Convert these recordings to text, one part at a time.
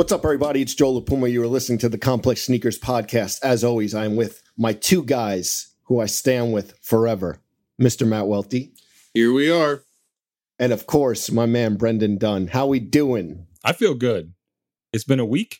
What's up, everybody? It's Joe La Puma. You are listening to the Complex Sneakers Podcast. As always, I'm with my two guys who I stand with forever, Mr. Matt Welty, Here we are. and of course, my man Brendan Dunne. How we doing? I feel good. It's been a week.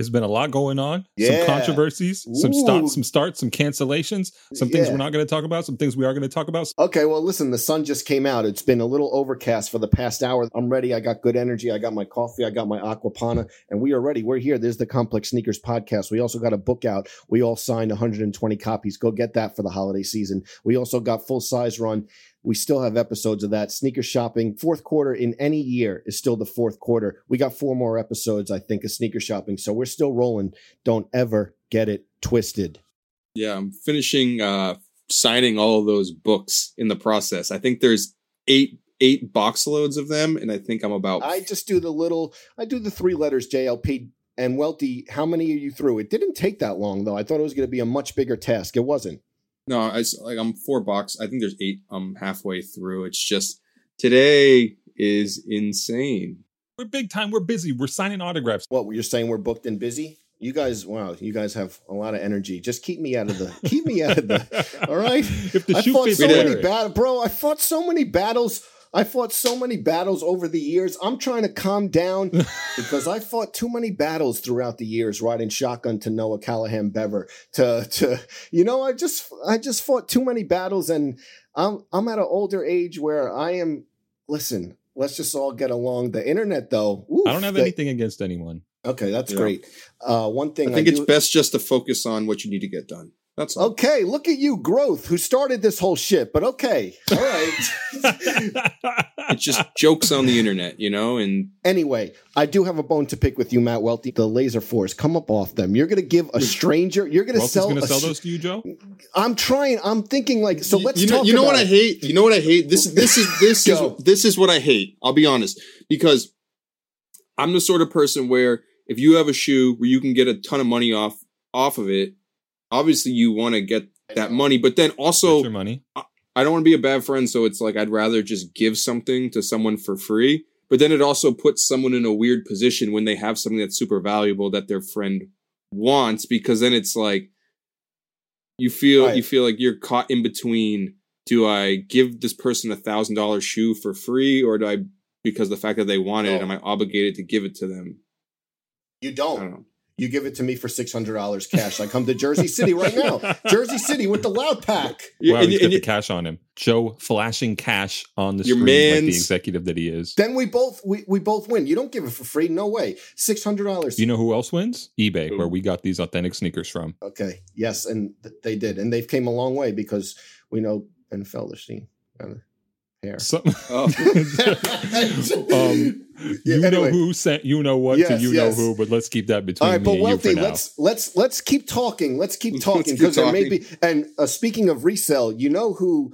It's been a lot going on. Yeah. Some controversies, some Ooh. starts, some starts, some cancellations, some things Yeah. we're not going to talk about, some things we are going to talk about. Okay, well, listen, the sun just came out. It's been a little overcast for the past hour. I'm ready. I got good energy. I got my coffee. I got my Acqua Panna, and we are ready. We're here. There's the Complex Sneakers Podcast. We also got a book out. We all signed 120 copies. Go get that for the holiday season. We also got full size run. We still have episodes of that. Sneaker shopping, fourth quarter in any year is still the fourth quarter. We got four more episodes, I think, of sneaker shopping. So we're still rolling. Don't ever get it twisted. Yeah, I'm finishing uh signing all of those books in the process. I think there's eight eight box loads of them, and I think I'm about I just do the little, I do the three letters JLP and Welty. How many are you through? It didn't take that long though. I thought it was going to be a much bigger task. It wasn't. No, I s- like I'm four box. I think there's eight. I'm halfway through. It's just today is insane. We're big time. We're busy. We're signing autographs. What you're saying? We're booked and busy. You guys, wow, you guys have a lot of energy. Just keep me out of the, keep me out of the. All right. If the I fought so many wear battles, bro. I fought so many battles. I fought so many battles over the years. I'm trying to calm down because I fought too many battles throughout the years, riding shotgun to Noah Callahan Bever to to you know, I just I just fought too many battles and I'm I'm at an older age where I am listen, let's just all get along. The internet though. oof, I don't have the- anything against anyone. Okay, that's Yeah. great. Uh one thing I think it's do- best just to focus on what you need to get done. That's all. Okay, look at you, growth, who started this whole shit. But okay, all right. It's just jokes on the internet, you know, and Anyway, I do have a bone to pick with you, Matt Welty. The laser fours, come up off them. You're going to give a stranger. You're going to sell. going to sell those to you, Joe? I'm trying. I'm thinking like. So let's you know, talk. you know what about I hate. You know what I hate. This this is this is this is what I hate. I'll be honest because I'm the sort of person where if you have a shoe where you can get a ton of money off off of it, obviously you want to get that money, but then Get also your money. I don't want to be a bad friend, so it's like I'd rather just give something to someone for free. But then it also puts someone in a weird position when they have something that's super valuable that their friend wants, because then it's like you feel Right. you feel like you're caught in between. Do I give this person a thousand dollar shoe for free, or do I because the fact that they want it, No. am I obligated to give it to them? You I don't. Don't know. You give it to me for six hundred dollars cash. I come to Jersey City right now. Jersey City with the loud pack. Yeah, wow, and- he's and got the cash on him. Joe flashing cash on the Your screen like the executive that he is. Then we both we, we both win. You don't give it for free. No way. Six hundred dollars. You know who else wins? eBay, Who? where we got these authentic sneakers from. Okay. Yes, and th- they did, and they've came a long way because we know Ben Felderstein got a hair. So- Oh. um, Yeah, you anyway. know who sent you know what to you yes. know who, but let's keep that between All right, me but and you Welty. for now. Let's let's let's keep talking. Let's keep talking because there may be. And uh, speaking of resell, you know who?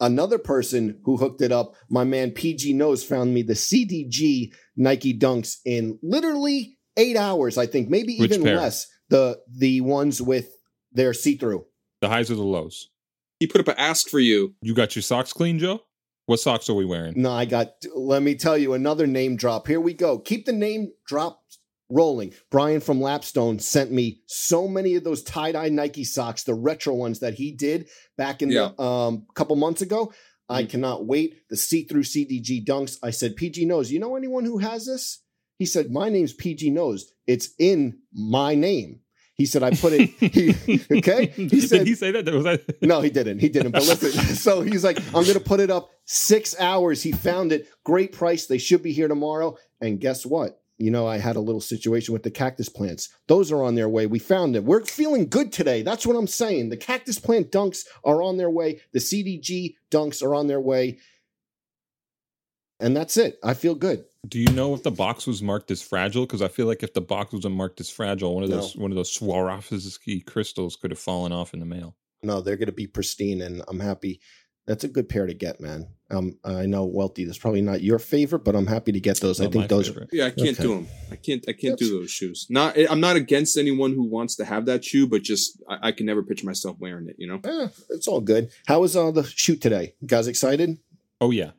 Another person who hooked it up, my man PG Knows, found me the CDG Nike Dunks in literally eight hours. I think maybe Which even pair? less. The the ones with their see through. the highs or the lows. he put up an ask for you. You got your socks clean, Joe? What socks are we wearing? No, I got. Let me tell you another name drop. Here we go. Keep the name drop rolling. Brian from Lapstone sent me so many of those tie dye Nike socks, the retro ones that he did back in Yeah. the um couple months ago. I Mhm. cannot wait. The see through CDG dunks. I said, PG knows. You know anyone who has this? He said, My name's PG knows. It's in my name. He said, I put it. He, okay. He said, Did he say that? Was that? no, he didn't. He didn't. But listen, so he's like, I'm going to put it up six hours. He found it. Great price. They should be here tomorrow. And guess what? You know, I had a little situation with the cactus plants. Those are on their way. We found them. We're feeling good today. That's what I'm saying. The cactus plant dunks are on their way. The CDG dunks are on their way. And that's it. I feel good. Do you know if the box was marked as fragile? Because I feel like if the box wasn't marked as fragile, one of No. those one of those Swarovski crystals could have fallen off in the mail. No, they're going to be pristine, and I'm happy. That's a good pair to get, man. Um, I know Welty. That's probably not your favorite, but I'm happy to get those. I think those. favorite. Yeah, I can't Okay. do them. I can't. I can't That's- do those shoes. Not. I'm not against anyone who wants to have that shoe, but just I, I can never picture myself wearing it. You know. Eh, it's all good. How was uh, the shoot today? You guys excited? Oh yeah,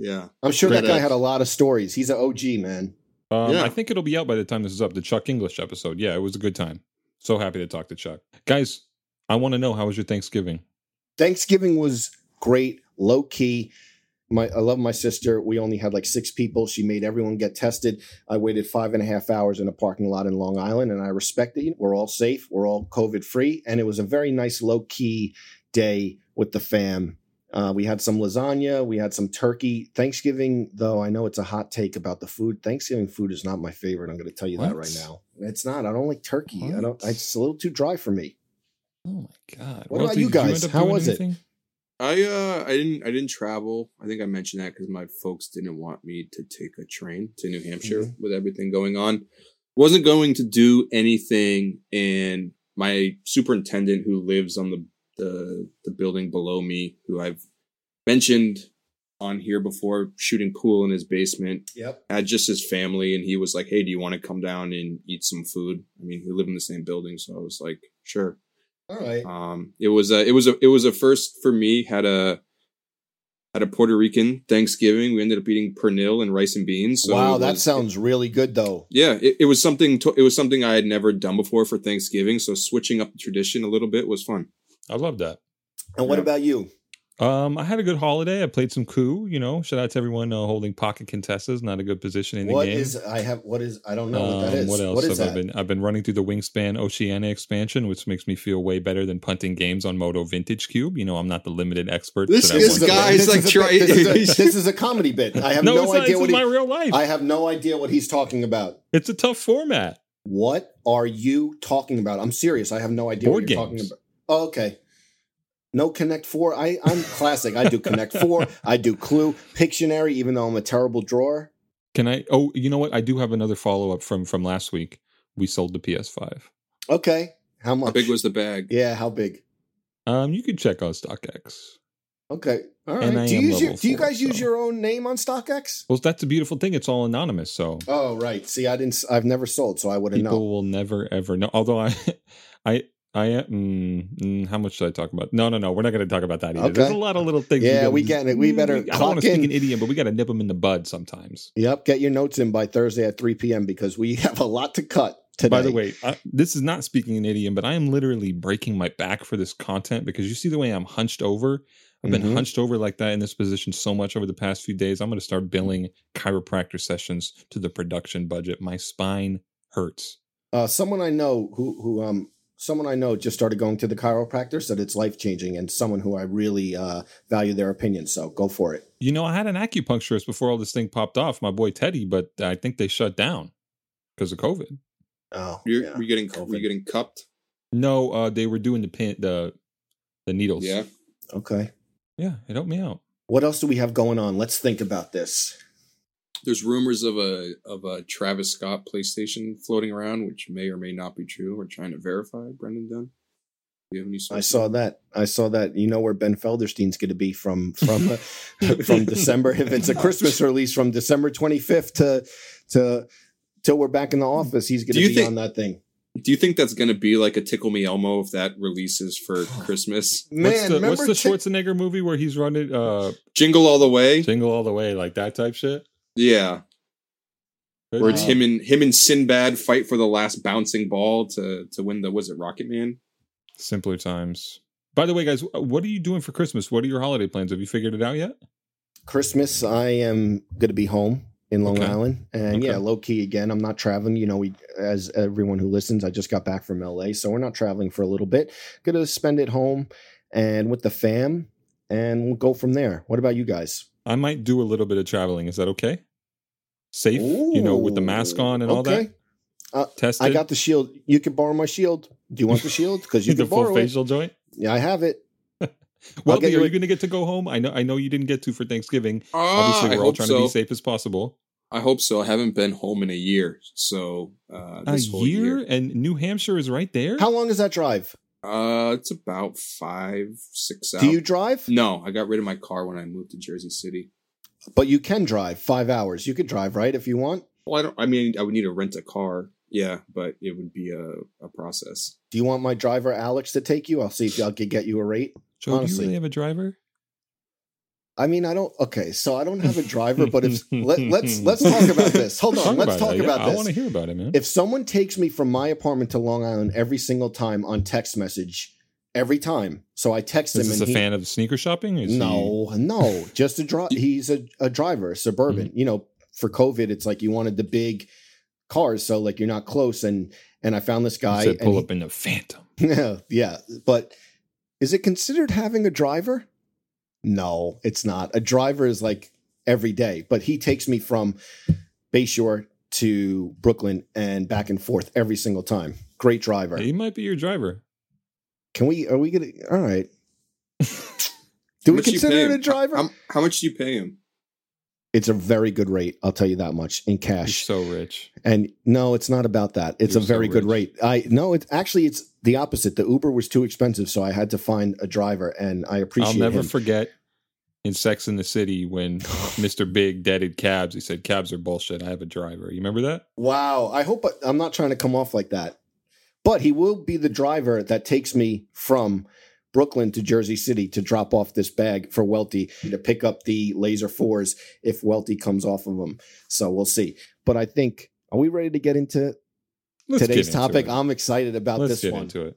Yeah. I'm sure that guy edge. had a lot of stories. He's an OG man. Um, Yeah. I think it'll be out by the time this is up. The Chuck English episode. Yeah, it was a good time. So happy to talk to Chuck. Guys, I want to know how was your Thanksgiving? Thanksgiving was great, low key. My I love my sister. We only had like six people. She made everyone get tested. I waited five and a half hours in a parking lot in Long Island, and I respect it. We're all safe. We're all COVID free, and it was a very nice low key day with the fam. Uh, we had some lasagna. We had some turkey. Thanksgiving, though, I know it's a hot take about the food. Thanksgiving food is not my favorite. I'm going to tell you that right now. It's not. I don't like turkey. I don't. It's a little too dry for me. Oh my god! What about you guys? up How doing was it? I uh I didn't I didn't travel. I think I mentioned that because my folks didn't want me to take a train to New Hampshire Mm-hmm. with everything going on. Wasn't going to do anything, and my superintendent who lives on the the, the building below me, who I've mentioned on here before, shooting pool in his basement, Yep. had just his family, and he was like, "Hey, do you want to come down and eat some food?" I mean, we live in the same building, so I was like, "Sure." All right. Um, it was a it was a it was a first for me. Had a had a Puerto Rican Thanksgiving. We ended up eating pernil and rice and beans. So wow, it that sounds really good, though. yeah. It, it was something. To, it was something I had never done before for Thanksgiving. So switching up the tradition a little bit was fun. I love that. And what Yeah. about you? Um, I had a good holiday. I played some coup. You know, shout out to everyone uh, holding pocket contestants. Not a good position in the What game. is I have? What is? I don't know what that Um. What else What is have that? I been? I've been running through the Wingspan Oceania expansion, which makes me feel way better than punting games on Moto Vintage Cube. You know, I'm not the limited expert. This that I is once the was. guy- It's like is a this, is a, this is a comedy bit. I have no, no, it's not. idea This what is he, my real life. I have no idea what he's talking about. it's a tough format. What are you talking about? I'm serious. I have no idea Board what you're games. talking about. Oh, okay. No Connect Four. I I'm classic. I do Connect Four. I do Clue, Pictionary. Even though I'm a terrible drawer. Can I? Oh, you know what? I do have another follow up from from last week. We sold the PS5. Okay. How much? How big was the bag? Yeah. How big? Um, you can check on StockX. Okay. All right. And I do you am use your, level Do you four, guys use your own name on StockX? Well, that's a beautiful thing. It's all anonymous, so Oh, right. See, I didn't. I've never sold, so I wouldn't people know. will never ever know. Although I, I, I, mm, mm, how much should I talk about? No, no, no. We're not going to talk about that either. Okay. There's a lot of little things. Yeah, we get it. We Mm, better I don't want to speak an idiom, but we got to nip them in the bud sometimes. Yep. Get your notes in by Thursday at 3 p.m. because we have a lot to cut today. By the way, I, this is not speaking an idiom, but I am literally breaking my back for this content because you see the way I'm hunched over. I've been Mhm. hunched over like that in this position so much over the past few days. I'm going to start billing chiropractor sessions to the production budget. My spine hurts. uh, someone I know who who um someone I know just started going to the chiropractor said it's life changing, and someone who I really uh, value their opinion. So go for it. You know, I had an acupuncturist before all this thing popped off, my boy Teddy, but I think they shut down because of COVID. Oh, You're, yeah. you're getting COVID. you're getting cupped. No, uh, they were doing the pin, the the needles. Yeah. okay. yeah, it helped me out. What else do we have going on? Let's think about this. There's rumors of a of a Travis Scott PlayStation floating around, which may or may not be true. We're trying to verify. Brendan Dunne. Do you have any? I sources? saw that. I saw that. You know where Ben Felderstein's going to be from from uh, from December. If it's a Christmas release from December 25th to to till we're back in the office, he's going to be think- on that thing. Do you think that's going to be like a Tickle Me Elmo if that releases for Christmas? Man, what's the, what's the Tick- Schwarzenegger movie where he's running uh, Jingle All the Way. jingle all the way, like that type shit? Yeah, Good where it's him and him and Sinbad fight for the last bouncing ball to to win the was it Rocket Man? Simpler times. By the way, guys, what are you doing for Christmas? What are your holiday plans? Have you figured it out yet? Christmas, I am going to be home in Long Okay. Island, and Okay. yeah, low key again. I'm not traveling. You know, we as everyone who listens, I just got back from LA, so we're not traveling for a little bit. Going to spend it home and with the fam, and we'll go from there. What about you guys? I might do a little bit of traveling. Is that okay? Safe, you know, with the mask on and all okay. that. Tested. I got the shield. You can borrow my shield. Do you want the shield? Because you the can full borrow it. facial joint. Yeah, I have it. Well, are you you going to get to go home? I know. I know you didn't get to for Thanksgiving. Uh, Obviously, we're all trying so. to be safe as possible. I hope so. I haven't been home in a year, so uh, A this whole year, year. and New Hampshire is right there. How long is that drive? Uh, it's about five, six hours. Do you drive? No, I got rid of my car when I moved to Jersey City. But you can drive five hours. You could drive, right? If you want. Well, I don't. I mean, I would need to rent a car. Yeah, but it would be a, a process. Do you want my driver Alex to take you? I'll see if I can get you a rate. Joe, do you really have a driver? I mean, I don't. Okay, so I don't have a driver, but if let, let's let's talk about this. Hold on, Talk let's about talk it. Yeah, about I want to hear about it, man. if someone takes me from my apartment to Long Island every single time on text message, every time, so I text him Is a he, fan of sneaker shopping? Is he- no, no, just a drive. He's a, a driver, suburban. Mm-hmm. You know, for COVID, it's like you wanted the big cars, so like you're not close. And and I found this guy. said pull he- up in the Phantom. yeah, yeah. But is it considered having a driver? No, it's not. A driver is like every day, but he takes me from Bayshore to Brooklyn and back and forth every single time. Great driver. He might be your driver. Can we? Are we gonna? All right. Do we consider it a driver? How, how much do you pay him? it's a very good rate. I'll tell you that much in cash. so rich. And no, it's not about that. It's You're a very so good rate. I no, it's actually it's the opposite. The Uber was too expensive, so I had to find a driver, and I appreciate. I'll never him. forget in Sex in the City when Mr. Big deaded cabs. He said cabs are bullshit. I have a driver. You remember that? Wow. I hope I'm not trying to come off like that. But he will be the driver that takes me from Brooklyn to Jersey City to drop off this bag for Welty to pick up the laser fours if Welty comes off of them. So we'll see. But I think are we ready to get into Let's today's get into topic? it. I'm excited about Let's this get one. into it.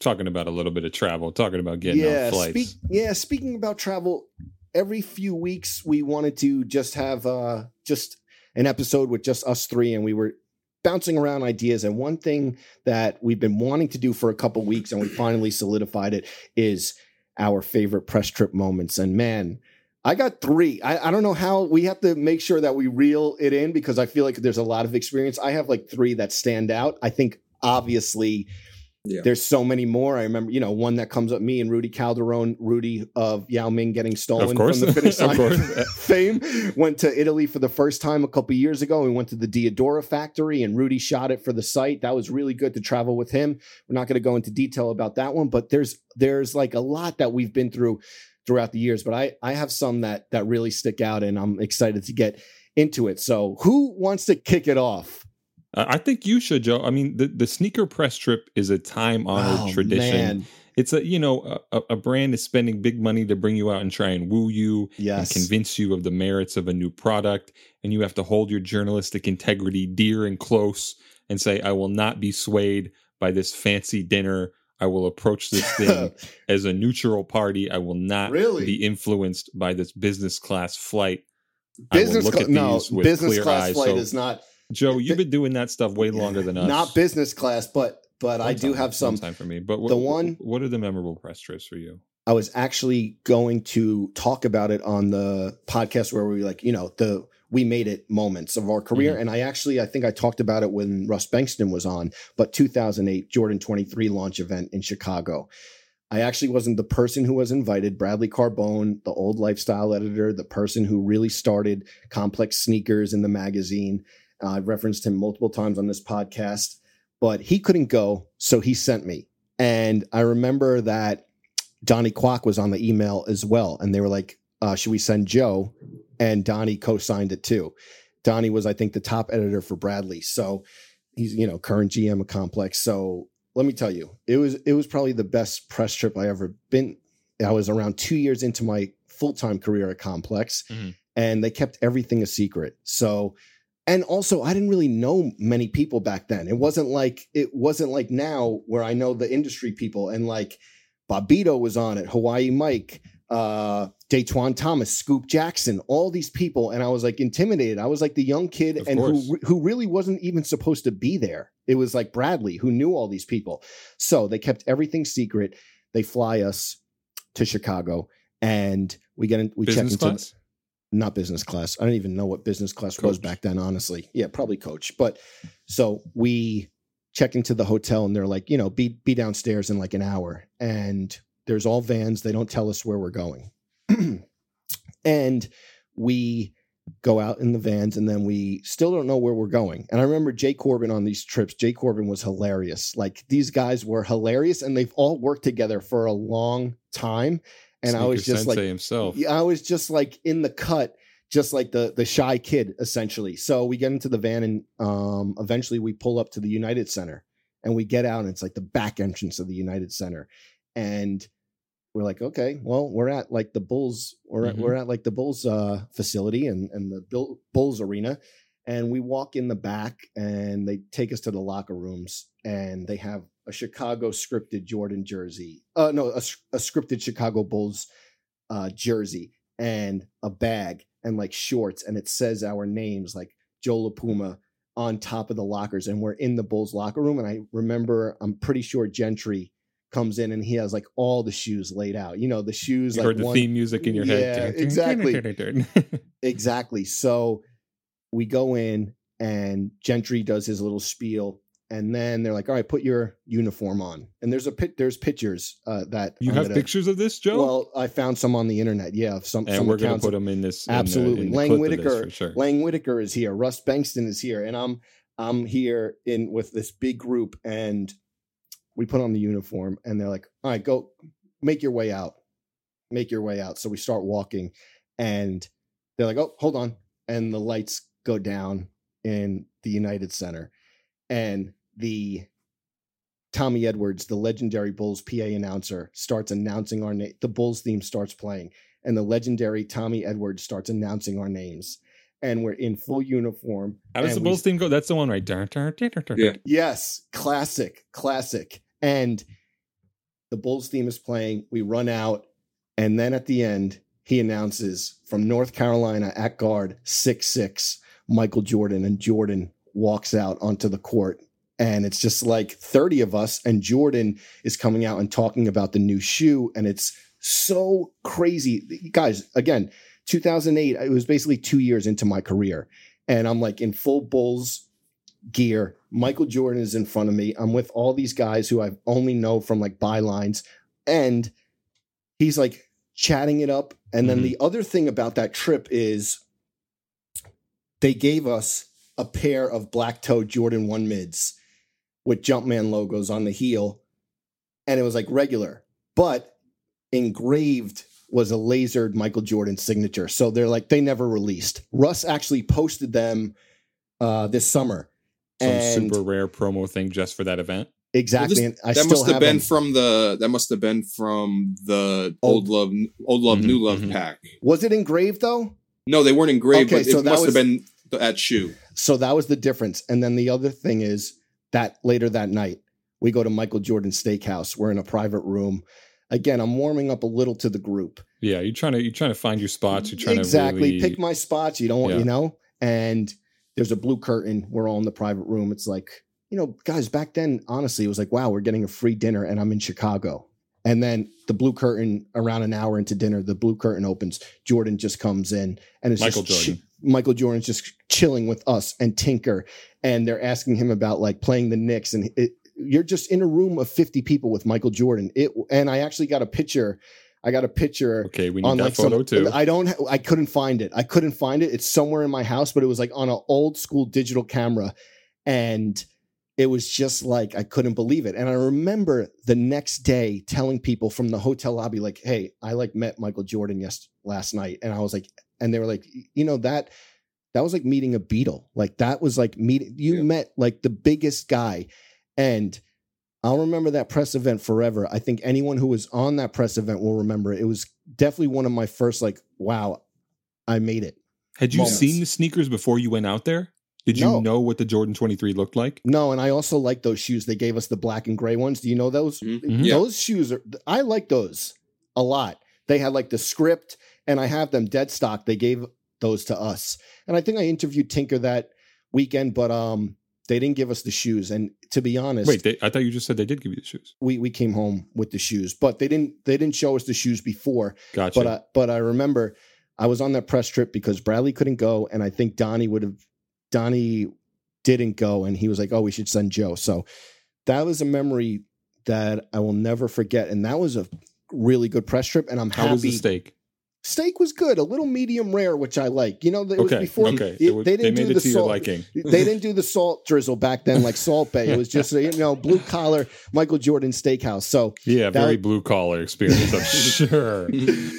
Talking about a little bit of travel. Talking about getting yeah, on flights. speak, yeah. Speaking about travel, every few weeks we wanted to just have uh just an episode with just us three, and we were bouncing around ideas. And one thing that we've been wanting to do for a couple weeks, and we finally solidified it, is our favorite press trip moments. And man. I got three. I, I don't know how we have to make sure that we reel it in because I feel like there's a lot of experience. I have like three that stand out. I think obviously Yeah. there's so many more. I remember, you know, one that comes up me and Rudy Calderon, Rudy of Yao Ming getting stolen Of from the finish line course. fame. Went to Italy for the first time a couple years ago. We went to the Diadora factory and Rudy shot it for the site. That was really good to travel with him. We're not going to go into detail about that one, but there's there's like a lot that we've been through throughout the years. But I I have some that that really stick out, and I'm excited to get into it. So who wants to kick it off? Uh, I think you should, Joe. I mean, the, the sneaker press trip is a time honored Oh, tradition. man. It's a you know a, a brand is spending big money to bring you out and try and woo you Yes. and convince you of the merits of a new product, and you have to hold your journalistic integrity dear and close and say, "I will not be swayed by this fancy dinner. I will approach this thing as a neutral party. I will not Really? be influenced by this business class flight." Business look cla- at no with business class flight So- is not Joe, you've been doing that stuff way longer than us. not business class but but i do have some time for me. But what, the one- what are the memorable press trips for you? i was actually going to talk about it on the podcast where we like you know the we made it moments of our career Mm-hmm. and i actually i think i talked about it when russ bengtson was on but 2008 jordan 23 launch event in chicago I actually wasn't the person who was invited. Bradley Carbone, the old lifestyle editor, the person who really started complex sneakers in the magazine. Uh, I've referenced him multiple times on this podcast, but he couldn't go, so he sent me. And I remember that Donnie Kwak was on the email as well, and they were like, uh, "Should we send Joe?" And Donnie co-signed it too. Donnie was, I think, the top editor for Bradley, so he's you know current GM of Complex. So let me tell you, it was it was probably the best press trip I ever been. I was around two years into my full time career at Complex, Mhm. and they kept everything a secret. So, and also I didn't really know many people back then. It wasn't like it wasn't like now where I know the industry people and like Bobbito was on it, Hawaii Mike, uh, Daytwan Thomas, Scoop Jackson, all these people, and I was like intimidated. I was like the young kid, Of and course. who who really wasn't even supposed to be there. It was like Bradley who knew all these people. So they kept everything secret. They fly us to Chicago, and we get in. We Business check into class? Not business class. I don't even know what business class was back then, honestly. Yeah, probably coach. But so we check into the hotel and they're like, you know, be be downstairs in like an hour. And there's all vans. They don't tell us where we're going. and we go out in the vans and then we still don't know where we're going. And I remember Jay Corbin on these trips. Jay Corbin was hilarious. Like these guys were hilarious and they've all worked together for a long time. And I was just like, himself. I was just like in the cut, just like the the shy kid, essentially. So we get into the van and um eventually we pull up to the United Center and we get out and it's like the back entrance of the United Center. And we're like, okay, well, we're at like the Bulls, we're at, Mhm. we're at like the Bulls uh, facility and and the Bill, Bulls arena, and we walk in the back, and they take us to the locker rooms, and they have a Chicago scripted Jordan jersey, uh, no, a scripted Chicago Bulls uh, jersey, and a bag, and like shorts, and it says our names like Joe La Puma on top of the lockers, and we're in the Bulls locker room, and I remember, I'm pretty sure Gentry comes in and he has like all the shoes laid out. You know, the shoes You like heard the one, theme music in your Yeah, head. exactly. exactly. So we go in and Gentry does his little spiel and then they're like, "All right, put your uniform on." And there's a pit there's pictures uh that you I'm have gonna- pictures of this, Joe? Well, I found some on the internet. Yeah, some and some we're going to put them in this. in the- Absolutely. in the Lang clip of this Whitaker- sure. Lang Whitaker is here. Russ Bengtson is here, and I'm I'm here in with this big group, and we put on the uniform, and they're like, "All right, go make your way out, make your way out." So we start walking, and they're like, "Oh, hold on," and the lights go down in the United Center, and the Tommy Edwards, the legendary Bulls PA announcer, starts announcing our name. The Bulls theme starts playing, and the legendary Tommy Edwards starts announcing our names. And we're in full uniform. How does and the we- Bulls theme go? That's the one, right? Yeah. Yes, classic, classic. And the Bulls theme is playing. We run out, and then at the end, he announces from North Carolina at guard six six Michael Jordan, and Jordan walks out onto the court. And it's just like 30 of us, and Jordan is coming out and talking about the new shoe. And it's so crazy. Guys, again, 2008, it was basically two years into my career. And I'm like in full Bulls gear. Michael Jordan is in front of me. I'm with all these guys who I only know from like bylines. And he's like chatting it up. And then Mhm. the other thing about that trip is they gave us a pair of black toe Jordan 1 mids with Jumpman logos on the heel. And it was like regular, but engraved was a lasered Michael Jordan signature. So they're like, they never released. Russ actually posted them uh, this summer. Some and super rare promo thing just for that event. exactly. Well, and I that still must have have been them. from the that must have been from the Old- old love old love Mhm, new love mhm. pack. Was it engraved though? No, they weren't engraved, Okay, but so it that must was- have been th- at shoe. So that was the difference. And then the other thing is that later that night, we go to Michael Jordan Steakhouse. We're in a private room. Again, I'm warming up a little to the group. Yeah, you're trying to you're trying to find your spots. You're trying exactly to really pick my spots. You don't want, Yeah. you know. And there's a blue curtain. We're all in the private room. It's like, you know, guys, back then, honestly, it was like, wow, we're getting a free dinner, and I'm in Chicago. And then the blue curtain, around an hour into dinner, the blue curtain opens. Jordan just comes in, and it's Michael just Jordan. Michael Jordan's just chilling with us and Tinker, and they're asking him about like playing the Knicks, and it, you're just in a room of 50 people with Michael Jordan. It, and I actually got a picture. I got a picture Okay, we need on that like photo some, too. I don't. I couldn't find it. I couldn't find it. It's somewhere in my house, but it was like on an old school digital camera, and it was just like I couldn't believe it. And I remember the next day telling people from the hotel lobby, like, "Hey, I like met Michael Jordan yes last night," and I was like, and they were like, you know that that was like meeting a Beatle. Like that was like meeting. You Yeah. met like the biggest guy, and. I'll remember that press event forever. I think anyone who was on that press event will remember it. It was definitely one of my first like, wow, I made it. Had you moments. seen the sneakers before you went out there? Did you No. know what the Jordan 23 looked like? No, and I also like those shoes. They gave us the black and gray ones. Do you know those? Mhm. Mhm. Yeah. Those shoes are I like those a lot. They had like the script and I have them dead stock. They gave those to us. And I think I interviewed Tinker that weekend, but um they didn't give us the shoes. And to be honest, Wait, they, I thought you just said they did give you the shoes. we we came home with the shoes, but they didn't they didn't show us the shoes before. Gotcha. But I, but I remember I was on that press trip because Bradley couldn't go, and I think Donnie would have. Donnie didn't go, and he was like, "Oh, we should send Joe." So that was a memory that I will never forget, and that was a really good press trip. And I'm happy. How was the steak? Steak was good, a little medium rare, which I like. You know, it was Okay, before okay. it- It they they didn't made do it the to salt. liking. They didn't do the salt drizzle back then, like Salt Bae. It was just you know blue collar Michael Jordan steakhouse. So Yeah, That- very blue collar experience. I'm sure.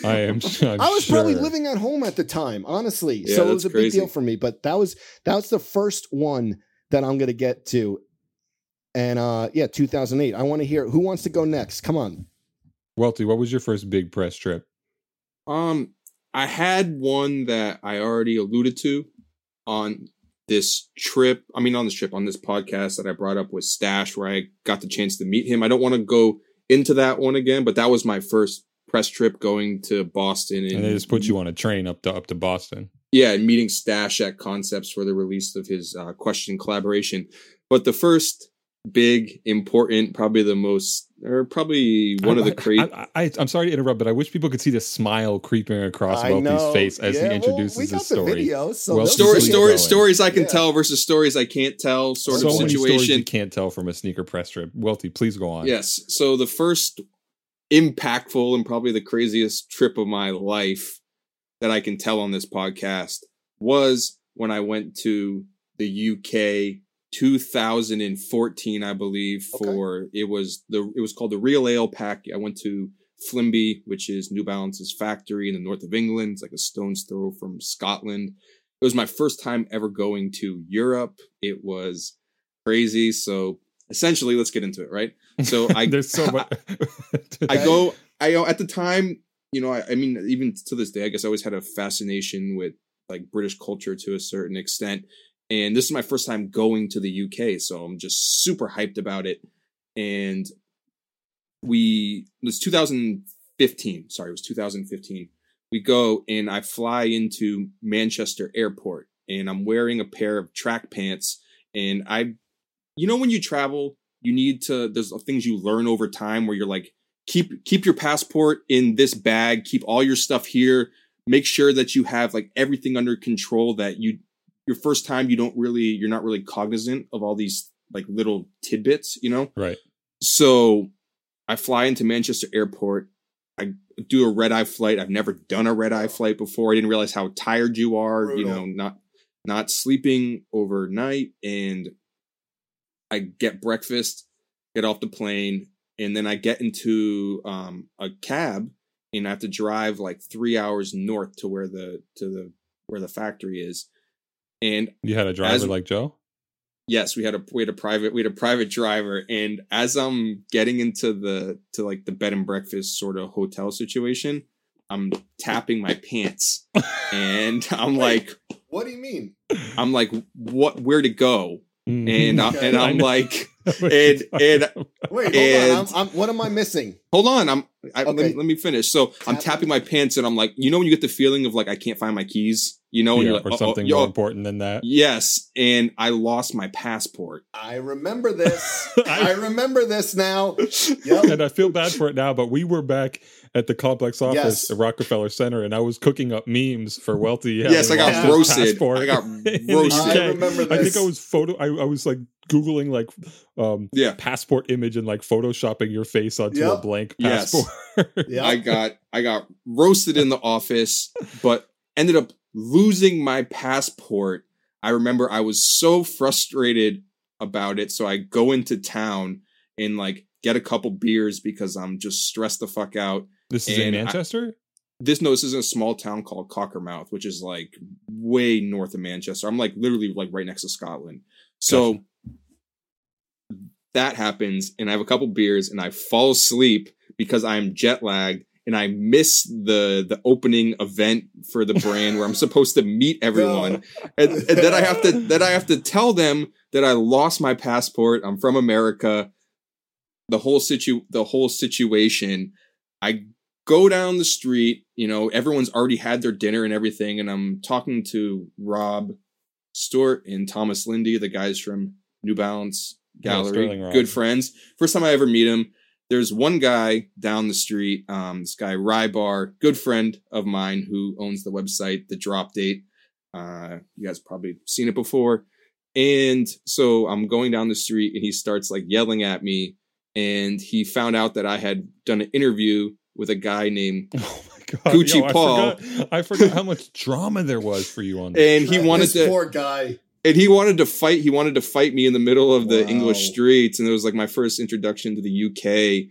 I am. I'm I was probably living at home at the time, honestly. Yeah, so it was that's a big deal for me. But that was that was the first one that I'm gonna get to. And uh yeah, 2008. I want to hear who wants to go next. Come on. Welty, what was your first big press trip? Um, I had one that I already alluded to on this trip. I mean, on this trip, on this podcast that I brought up with Stash, where I got the chance to meet him. I don't want to go into that one again, but that was my first press trip going to Boston. And they just put you on a train up to up to Boston. Yeah, and meeting Stash at Concepts for the release of his uh, question collaboration. But the first big, important, probably the most, or probably one I, of the crazy. I, I, am sorry to interrupt, but I wish people could see the smile creeping across I Welty's know. face as Yeah, he introduces well, we his story. The video, so Well, they'll story, Please see it. story, stories I can Yeah. tell versus stories I can't tell, sort so of many you situation. can't tell from a sneaker press trip. Welty, please go on. Yes. So the first impactful and probably the craziest trip of my life that I can tell on this podcast was when I went to the UK 2014, I believe, Okay. for it was the it was called the Real Ale Pack. I went to Flimby, which is New Balance's factory in the north of England. It's like a stone's throw from Scotland. It was my first time ever going to Europe. It was crazy. So essentially, let's get into it, right? So I There's so much. I go I at the time, you know, I, I mean, even to this day, I guess I always had a fascination with like British culture to a certain extent. And this is my first time going to the UK, so I'm just super hyped about it. And we it was 2015. Sorry, it was 2015. We go and I fly into Manchester Airport, and I'm wearing a pair of track pants. And I, you know, when you travel, you need to. There's things you learn over time where you're like, keep keep your passport in this bag, keep all your stuff here. Make sure that you have like everything under control. That you your first time you don't really you're not really cognizant of all these like little tidbits, you know. right. So I fly into Manchester Airport. I do a red eye flight. I've never done a red eye flight before. I didn't realize how tired you are, you know, not not sleeping overnight and I get breakfast, get off the plane, and then I get into um, a cab and I have to drive like 3 hours north to where the to the where the factory is. And You had a driver As- like Joe? yes we had a we had a private we had a private driver and as i'm getting into the to like the bed and breakfast sort of hotel situation i'm tapping my pants and i'm like What do you mean? i'm like what where to go mm. and I, Okay. and I i'm like What and- and- about. Wait, And- hold on. I'm, I'm, what am I missing? hold on i'm I, let, Okay. me, let me finish so i'm tapping my pants and i'm like you know when you get the feeling of like i can't find my keys you know and Yeah, you're like or "Uh-oh, something yo, more important than that. yes and i lost my passport I remember this. I- I remember this now. Yep. and I feel bad for it now, but we were back at the complex office Yes. at Rockefeller Center, and I was cooking up memes for Welty. Yes, I got lost roasted. passport I got roasted. I remember I think. I was photo. I, I was like googling like um yeah passport image and like photoshopping your face onto a Yep. blank Yes. passport. Yeah. I got I got roasted in the office, but ended up losing my passport. I remember I was so frustrated about it, so I go into town and like get a couple beers because I'm just stressed the fuck out. this is in And I- Manchester. This no, this is in a small town called Cockermouth, which is like way north of Manchester. I'm like literally like right next to Scotland. So that happens, and I have a couple beers, and I fall asleep because I'm jet lagged, and I miss the the opening event for the brand where I'm supposed to meet everyone, and, and then I have to then I have to tell them that I lost my passport. I'm from America. The whole situ the whole situation. I go down the street. You know, everyone's already had their dinner and everything, and I'm talking to Rob Stewart and Thomas Lindy, the guys from New Balance Gallery, Sterling Rob. good friends. First time I ever meet him. There's one guy down the street, um, this guy Rybar, good friend of mine who owns the website The Drop Date. Uh, you guys probably seen it before. And so I'm going down the street and he starts like yelling at me. And he found out that I had done an interview with a guy named Oh my god, Gucci Yo, I Paul. Forgot, I forgot how much drama there was for you on this. and he wanted this to poor guy. And he wanted to fight he wanted to fight me in the middle of the Wow. english streets and it was like my first introduction to the uk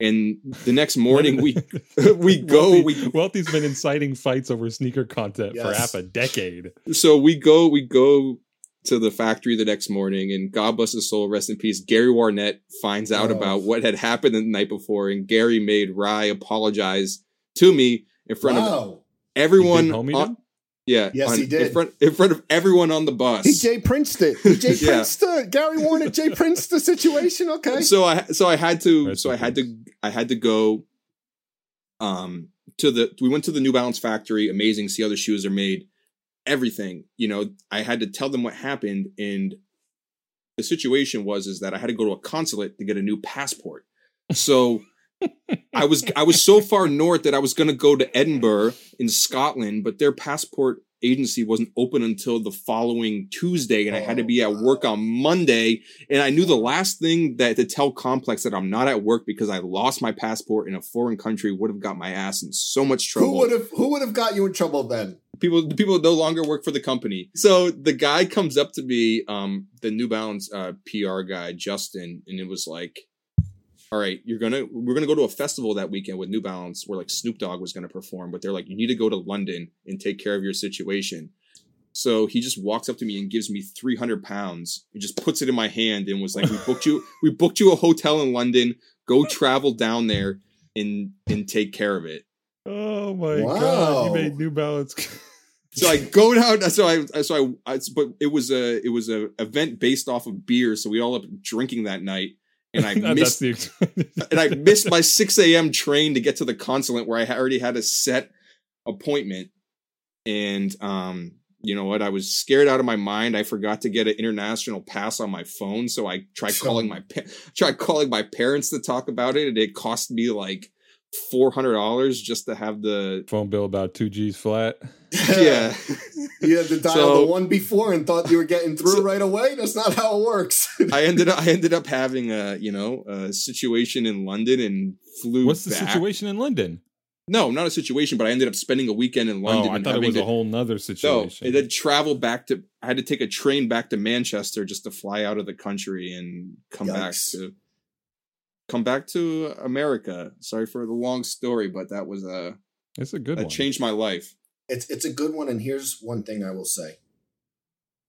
and the next morning we we go Welty, we Welty's been inciting fights over sneaker content for half a decade. so we go we go to the factory the next morning, and God bless his soul, rest in peace. Gary Warnett finds out Oh. about what had happened the night before, and Gary made Rye apologize to me in front of everyone. He did homie on-? Yeah, Yes, on- he did. in front in front of everyone on the bus. He Jay Prince it. He Jay Yeah. Prince the Gary Warnett Jay Prince the situation. Okay. so I so I had to Rest so I had to I had to go um to the we went to the New Balance factory, amazing, see how the shoes are made, everything. You know, I had to tell them what happened and the situation was is that I had to go to a consulate to get a new passport. So I was I was so far north that I was going to go to Edinburgh in Scotland, but their passport agency wasn't open until the following Tuesday, and I had to be at work on Monday. And I knew the last thing that to tell Complex that I'm not at work because I lost my passport in a foreign country would have got my ass in so much trouble Who would have who would have got you in trouble then? people the people no longer work for the company. So the guy comes up to me, um, the New Balance uh, PR guy, Justin, and it was like, "All right, you're gonna we're gonna go to a festival that weekend with New Balance where like Snoop Dogg was gonna perform, but they're like, you need to go to London and take care of your situation." So he just walks up to me and gives me 300 pounds. He just puts it in my hand and was like, "We booked you. We booked you a hotel in London. Go travel down there and and take care of it." Oh my Wow. god! You made New Balance. So I go down. So I, so I, I, but it was a, it was a event based off of beer. So we all up drinking that night, and I missed, the and I missed my six a.m. train to get to the consulate where I already had a set appointment. And um, you know what? I was scared out of my mind. I forgot to get an international pass on my phone, so I tried calling my, pa- tried calling my parents to talk about it, and it cost me like four hundred dollars just to have the phone bill about two G's flat. yeah. You had to dial So- the one before and thought you were getting through So- right away. That's not how it works. I ended up I ended up having a you know a situation in London and flew. What's the situation in London? No, not a situation, but I ended up spending a weekend in London. oh, I and thought it having was to- a whole nother No, situation. and then travel back to. I had to take a train back to Manchester just to fly out of the country and come back to come back to America. Sorry for the long story, but that was a it's a good that one. changed my life. It's it's a good one, and here's one thing I will say.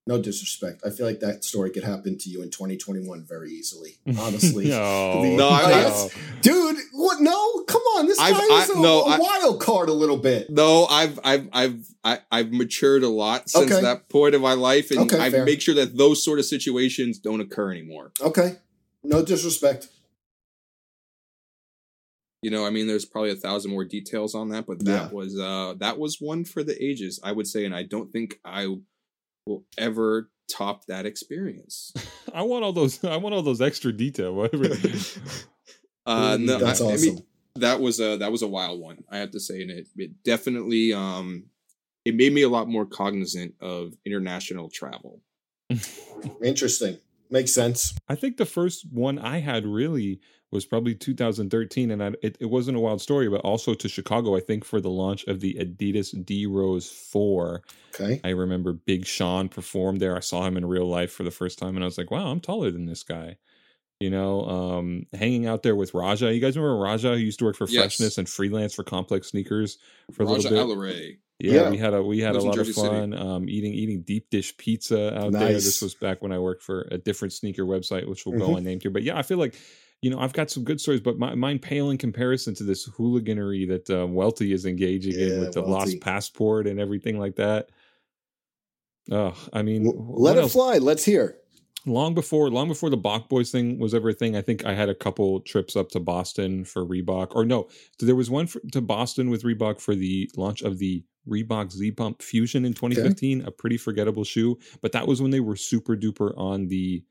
No disrespect. I feel like that story could happen to you in 2021 very easily. Honestly, no, No, I- no. dude. What? No, come on. This I've- guy is I- a, no, a I- wild card a little bit. No, I've I've I've I, I've matured a lot since Okay. that point of my life, and Okay, I fair. make sure that those sort of situations don't occur anymore. Okay, no disrespect. You know, I mean, there's probably a thousand more details on that, but that Yeah. was uh that was one for the ages, I would say, and I don't think I will ever top that experience. I want all those. I want all those extra detail. Whatever. Uh, no, That's I, I awesome. mean, that was a that was a wild one, I have to say, and it it definitely um it made me a lot more cognizant of international travel. Interesting. Makes sense. I think the first one I had really was probably 2013, and I, it, it wasn't a wild story, but also to Chicago. I think for the launch of the Adidas D Rose Four. Okay. I remember Big Sean performed there. I saw him in real life for the first time, and I was like, "Wow, I'm taller than this guy." You know, um, hanging out there with Raja. You guys remember Raja, who used to work for Yes. Freshness and freelance for Complex Sneakers for a Raja little bit. Yeah, Yeah. we had a we had a lot of fun um, eating eating deep dish pizza out there. This was back when I worked for a different sneaker website, which will Mhm. go unnamed here. But yeah, I feel like you know I've got some good stories, but my, mine pale in comparison to this hooliganery that uh, Welty is engaging in with the Welty. lost passport and everything like that. Oh, I mean, W- what Let it else? fly. Let's hear. long before long before the Bach Boys thing was ever a thing, I think I had a couple trips up to Boston for Reebok. Or no, there was one for, to Boston with Reebok for the launch of the Reebok Z Pump Fusion in 2015, a pretty forgettable shoe. But that was when they were super duper on the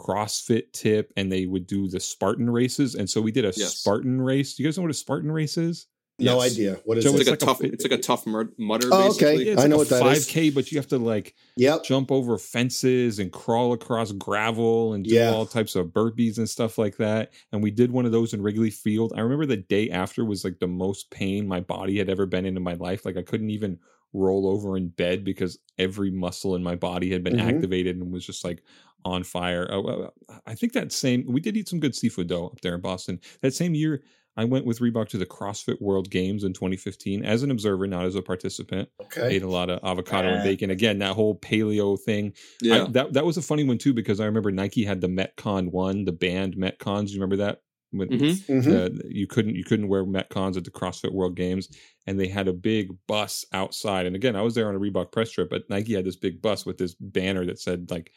CrossFit tip and they would do the Spartan races. And so we did a Yes. Spartan race. Do you guys know what a Spartan race is? No Yes. idea. What is So It's it? like, It's a like a- tough. it's like a tough mud- mutter. Oh, okay. basically. Yeah, it's I like know a what that is. 5K, but you have to like Yep. jump over fences and crawl across gravel and do Yeah. all types of burpees and stuff like that. And we did one of those in Wrigley Field. I remember the day after was like the most pain my body had ever been in in my life. Like I couldn't even roll over in bed because every muscle in my body had been Mhm. activated and was just like on fire. Uh, uh, I think that same we did eat some good seafood though up there in Boston. That same year I went with Reebok to the CrossFit World Games in 2015 as an observer, not as a participant. Okay. Ate a lot of avocado and Ah. bacon. Again, that whole paleo thing. Yeah. I, that that was a funny one too because I remember Nike had the Metcon one, the banned Metcons. You remember that? When Mhm. Mhm. the, you couldn't you couldn't wear Metcons at the CrossFit World Games, and they had a big bus outside. And again, I was there on a Reebok press trip, but Nike had this big bus with this banner that said like,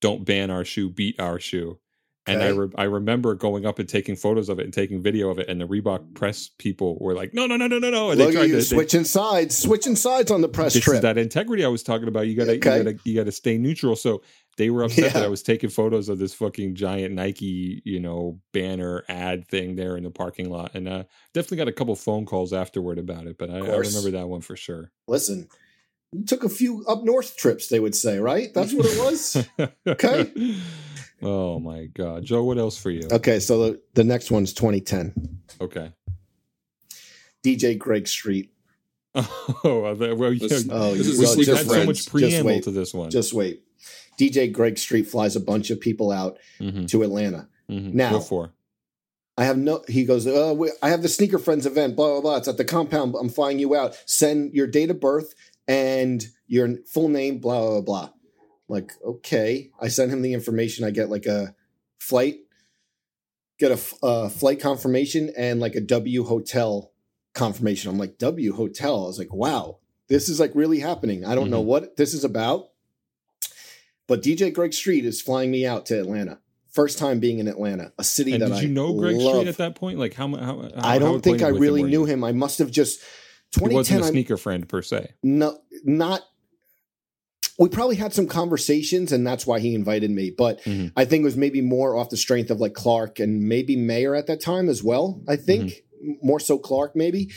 "Don't ban our shoe, beat our shoe." And I re- I remember going up and taking photos of it and taking video of it, and the Reebok press people were like, "No, no, no, no, no, no!" And Look they tried you to they- sides, switching sides on the press this trip. is that integrity I was talking about. You gotta, Okay. you gotta, you gotta stay neutral. So they were upset that I was taking photos of this fucking giant Nike, you know, banner ad thing there in the parking lot, and uh, definitely got a couple phone calls afterward about it. But I, I remember that one for sure. Listen, you took a few up north trips, they would say, right? That's what it was. Okay. Oh my god, Joe. What else for you? okay, so the, the next one's 2010. Okay. DJ Greg Street. Oh, well, yeah, This- Oh, This is well, we had just so much Just preamble wait. to this one. Just wait. DJ Greg Street flies a bunch of people out Mhm, to Atlanta. mhm. Now- What for? I have no. He goes. Uh, we, I have the sneaker friends event. Blah blah blah. It's at the compound. I'm flying you out. Send your date of birth and your full name. Blah blah blah. Like okay. I send him the information. I get like a flight. Get a uh, flight confirmation and like a W hotel confirmation. I'm like W hotel. I was like, wow, this is like really happening. I don't know Mhm. what this is about. But DJ Greg Street is flying me out to Atlanta. First time being in Atlanta, a city And that did I you know Greg love. Street at that point? Like how? how, how I don't think I with him really knew you? him. I must have just He wasn't 2010. a I'm sneaker friend per se. no, not. We probably had some conversations, and that's why he invited me. But Mhm. I think it was maybe more off the strength of like Clark and maybe Mayer at that time as well. I think more so Clark maybe.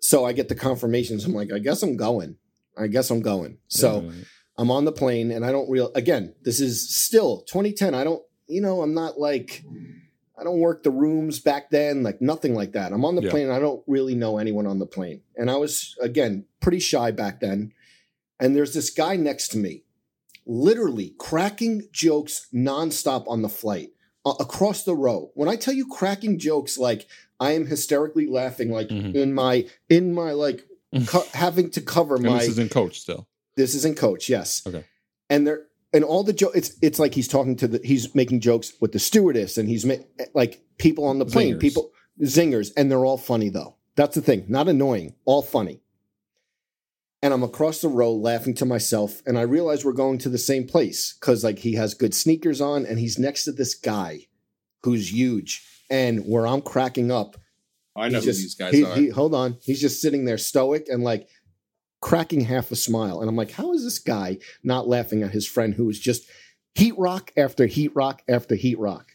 So I get the confirmations. I'm like, I guess I'm going. I guess I'm going. So. Yeah. I'm on the plane and I don't real again, this is still 2010. I don't, you know, I'm not like I don't work the rooms back then, like nothing like that. I'm on the Yeah. plane and I don't really know anyone on the plane. And I was again pretty shy back then. And there's this guy next to me, literally cracking jokes nonstop on the flight uh, across the row. When I tell you cracking jokes, like I am hysterically laughing, like Mhm. in my in my like co- having to cover And my this is in coach still. this isn't coach, yes. Okay. And they're and all the jokes. it's it's like he's talking to the he's making jokes with the stewardess and he's ma- like people on the plane, Zingers. people zingers, and they're all funny though. That's the thing, not annoying, all funny. And I'm across the row laughing to myself, and I realize we're going to the same place because like he has good sneakers on, and he's next to this guy who's huge, and where I'm cracking up, I know he's who just- these guys he- are. he- hold on. He's just sitting there stoic and like cracking half a smile. And I'm like, how is this guy not laughing at his friend who is just heat rock after heat rock after heat rock?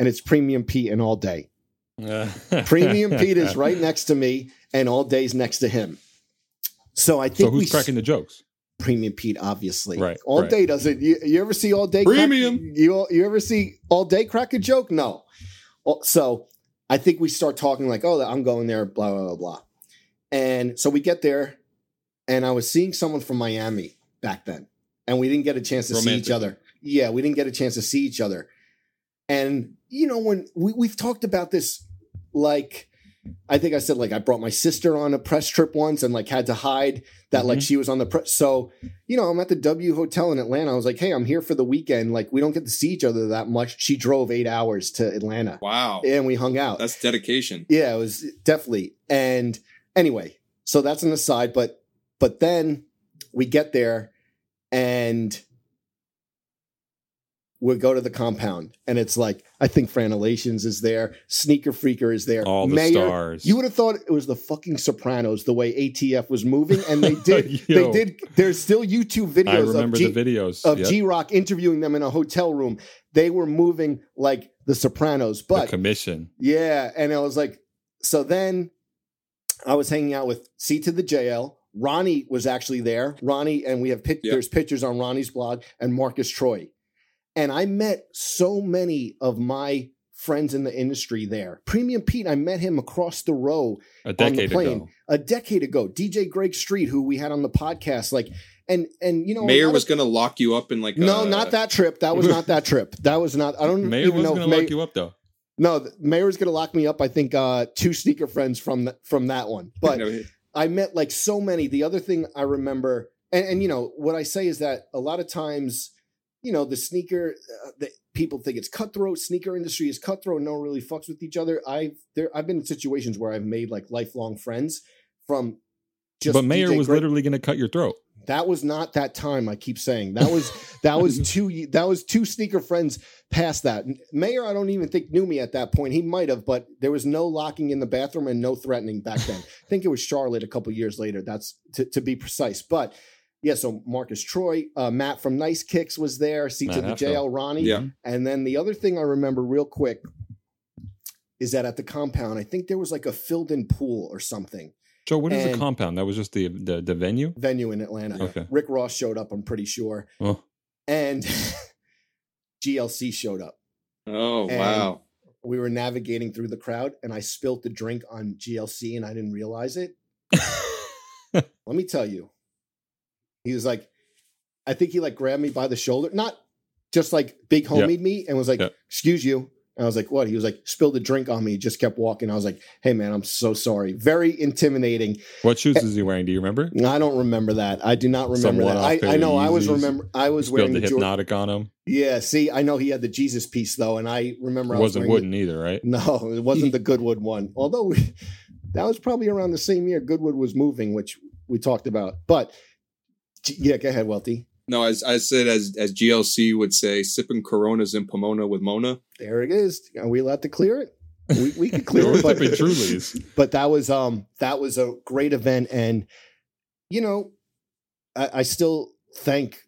And it's Premium Pete and all day. Premium Pete is right next to me and all day's next to him. So I So think we who's cracking the jokes? Premium Pete, obviously. Right, All right. day doesn't. You, you ever see all day? crack- Premium. you you ever see all day crack a joke? No. Oh, so I think we start talking like, oh, I'm going there, blah blah blah blah. And so we get there, and I was seeing someone from Miami back then, and we didn't get a chance to see each other. Yeah, we didn't get a chance to see each other. And you know when we, we've talked about this, like I think I said like I brought my sister on a press trip once and like had to hide that like Mhm. she was on the press. So you know I'm at the W Hotel in Atlanta. I was like, hey, I'm here for the weekend. Like we don't get to see each other that much. She drove eight hours to Atlanta wow. and we hung out. That's dedication. Yeah, it was definitely. And anyway, so that's an aside, but but then we get there and we go to the compound and it's like I think Franelations is there, Sneaker Freaker is there, All the Mayor- stars. You would have thought it was the fucking Sopranos the way ATF was moving, and they did. they did. There's still YouTube videos I remember of G, the videos of Yep. G Rock interviewing them in a hotel room. They were moving like the Sopranos, the but commission. yeah, and I was like, so then I was hanging out with C to the JL. Ronnie was actually there. Ronnie, and we have pic- Yeah. there's pictures on Ronnie's blog and Marcus Troy. And I met so many of my friends in the industry there. Premium Pete, I met him across the row A on the decade plane ago. a decade ago. DJ Greg Street, who we had on the podcast, like, and and you know, Mayor was of- going to lock you up in like no, uh, not that trip. That was not that trip. That was not. I don't Mayor even was know gonna Mayor, lock you up though. No, the mayor's gonna lock me up. I think uh, two sneaker friends from th- from that one, but I met like so many. The other thing I remember, and, and you know what I say is that a lot of times, you know, the sneaker, uh, the people think it's cutthroat. Sneaker industry is cutthroat. No one really fucks with each other. I've there, I've been in situations where I've made like lifelong friends from. Just but Mayor DJ was literally going to cut your throat. That was not that time. I keep saying that was that was two that was two sneaker friends past that. Mayor, I don't even think knew me at that point. He might have, but there was no locking in the bathroom and no threatening back then. I think it was Charlotte a couple years later. That's to, to be precise. But yeah, so Marcus Troy, uh, Matt from Nice Kicks was there. See to the. JL Ronnie. Yeah. And then the other thing I remember real quick is that at the compound, I think there was like a filled in pool or something Joe, what is the compound? That was just the the, the venue. venue in Atlanta. Okay. Rick Ross showed up, I'm pretty sure. Oh. And GLC showed up. Oh And- wow. We were navigating through the crowd and I spilt the drink on GLC and I didn't realize it. Let me tell you. He was like, I think he like grabbed me by the shoulder, not just like big Yeah. homied me and was like, Yeah. excuse you. And I was like, what? He was like, spilled the drink on me, just kept walking. I was like, hey man, I'm so sorry. Very intimidating. what shoes eh is he wearing? Do you remember? I don't remember that. I do not remember that. I, I know I was remember I was wearing the the hypnotic on him. Yeah, see, I know he had the Jesus piece though, and I remember It I was wasn't wooden either, right? no, it wasn't the Goodwood one. Although we, that was probably around the same year Goodwood was moving, which we talked about. But yeah, go ahead, Welty. No, as I said, as as GLC would say, sipping Coronas in Pomona with Mona. There it is. Are we allowed to clear it? We, we could clear it, but, but that was um that was a great event, and you know, I, I still thank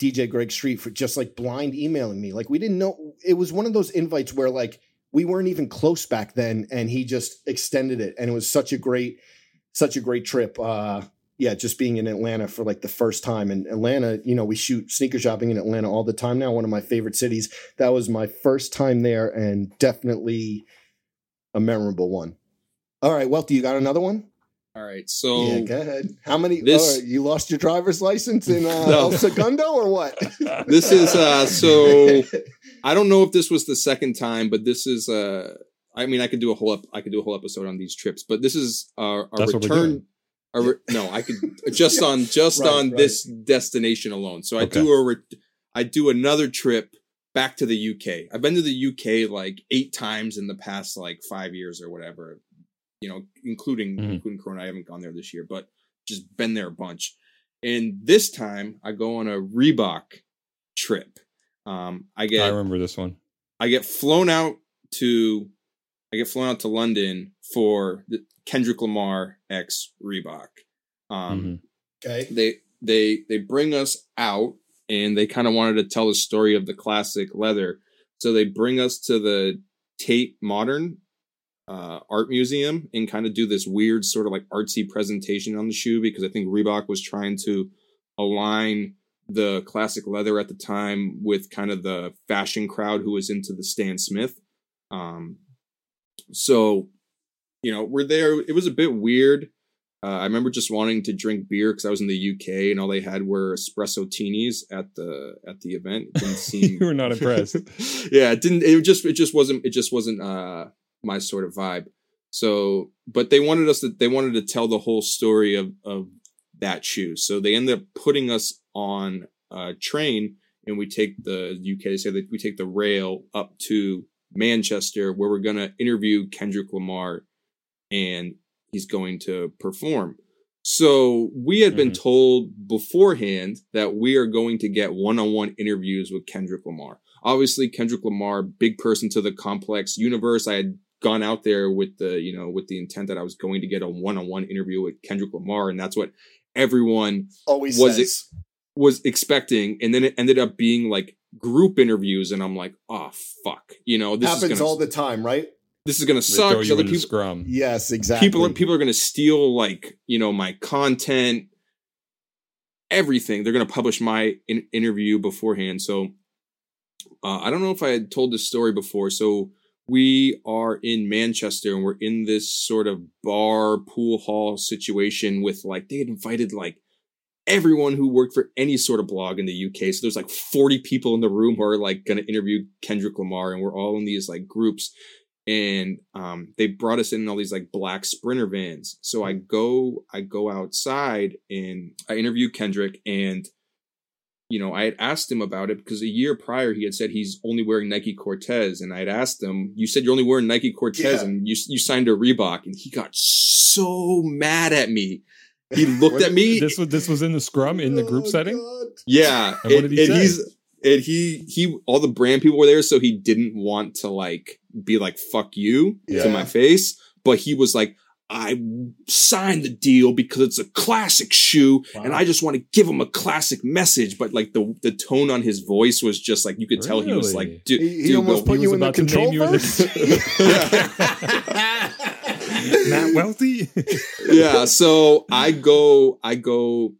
DJ Greg Street for just like blind emailing me. Like we didn't know it was one of those invites where like we weren't even close back then, and he just extended it, and it was such a great, such a great trip. Uh, yeah, just being in Atlanta for like the first time. And Atlanta, you know, we shoot sneaker shopping in Atlanta all the time now. One of my favorite cities. That was my first time there, and definitely a memorable one. All right, Welty, you got another one? All right, so yeah, go ahead. How many? this- oh, you lost your driver's license in uh, No. El Segundo or what? this is uh so I don't know if this was the second time, but this is uh I mean I could do a whole up. I could do a whole episode on these trips, but this is uh, a That's what we're return. A re- no, I could just on just Right, on right. this destination alone. So I Okay. do a re- I do another trip back to the UK. I've been to the UK like eight times in the past like five years or whatever. You know, including Mhm. including Corona. I haven't gone there this year, but just been there a bunch. And this time I go on a Reebok trip. Um, I get I remember this one. I get flown out to I get flown out to London for Kendrick Lamar X Reebok. Um, Mhm. okay. They they they bring us out and they kind of wanted to tell the story of the classic leather, so they bring us to the Tate Modern uh, Art Museum and kind of do this weird sort of like artsy presentation on the shoe because I think Reebok was trying to align the classic leather at the time with kind of the fashion crowd who was into the Stan Smith. Um, so, you know, we're there. It was a bit weird. Uh, I remember just wanting to drink beer because I was in the UK and all they had were espresso teenies at the at the event. It didn't seem you were not impressed. yeah, it didn't. It just it just wasn't it just wasn't uh my sort of vibe. So, but they wanted us to they wanted to tell the whole story of of that shoe. So they ended up putting us on a train and we take the UK. Say that we take the rail up to Manchester where we're gonna interview Kendrick Lamar and he's going to perform. So we had been Mhm. told beforehand that we are going to get one-on-one interviews with Kendrick Lamar. Obviously, Kendrick Lamar, big person to the complex universe. I had gone out there with the, you know, with the intent that I was going to get a one-on-one interview with Kendrick Lamar, and that's what everyone Always Was it- was expecting. And then it ended up being like group interviews, and I'm like, oh fuck, you know, this happens is gonna all the time, right? This is gonna They suck. throw 'cause you other people, scrum. Yes, exactly. people are people are going to steal like you know my content everything they're going to publish my in- interview beforehand so uh, i don't know if i had told this story before so we are in manchester and we're in this sort of bar pool hall situation with like they had invited like everyone who worked for any sort of blog in the uk so there's like 40 people in the room who are like going to interview kendrick lamar and we're all in these like groups and um, they brought us in all these like black sprinter vans. So I go, I go outside and I interview Kendrick, and you know, I had asked him about it because a year prior he had said he's only wearing Nike Cortez, and I had asked him, "You said you're only wearing Nike Cortez, Yeah. and you you signed a Reebok," and he got so mad at me. He looked at me. This was this was in the scrum in the group Oh, setting. God. Yeah, And what did he and say? he's and he he all the brand people were there, so he didn't want to like be like "fuck you" Yeah. to my face, but he was like. I signed the deal because it's a classic shoe, and I just want to give him a classic message. But like the the tone on his voice was just like you could tell he was like, dude, He, he dude, almost go- put he you was in the about to name control you in the- verse. Matt Welty. yeah so i go i go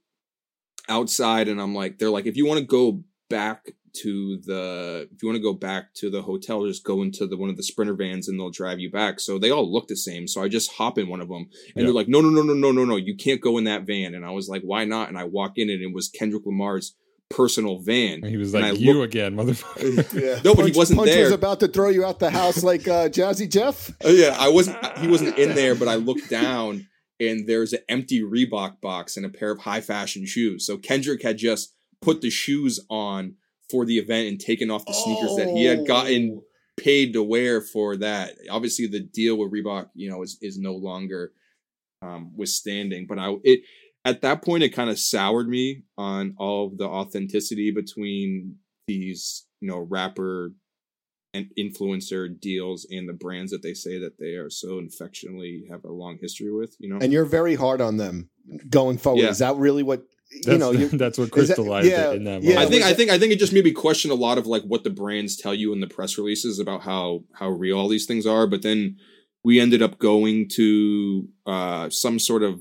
outside and i'm like they're like if you want to go back to the if you want to go back to the hotel just go into the one of the sprinter vans and they'll drive you back so they all look the same so i just hop in one of them and Yeah. they're like no no no no no no no you can't go in that van and i was like why not and i walk in and it was kendrick lamar's personal van And he was like, "You look- again, motherfucker." Yeah. No, but he wasn't Punch was about to throw you out the house like uh, Jazzy Jeff. Uh, yeah, I wasn't. He wasn't in there, but I looked down and there's an empty Reebok box and a pair of high fashion shoes. So Kendrick had just put the shoes on for the event and taken off the sneakers that he had gotten paid to wear for that. Obviously, the deal with Reebok, you know, is is no longer um, withstanding. But I it at that point it kind of soured me on all of the authenticity between these you know rapper and influencer deals and the brands that they say that they are so affectionately have a long history with. You know, And you're very hard on them going forward. Yeah. Is that really what you That's, know? You, that's what is that- crystallized yeah, it in that yeah, moment. I think I think I think it just made me question a lot of like what the brands tell you in the press releases about how how real all these things are. But then we ended up going to uh, some sort of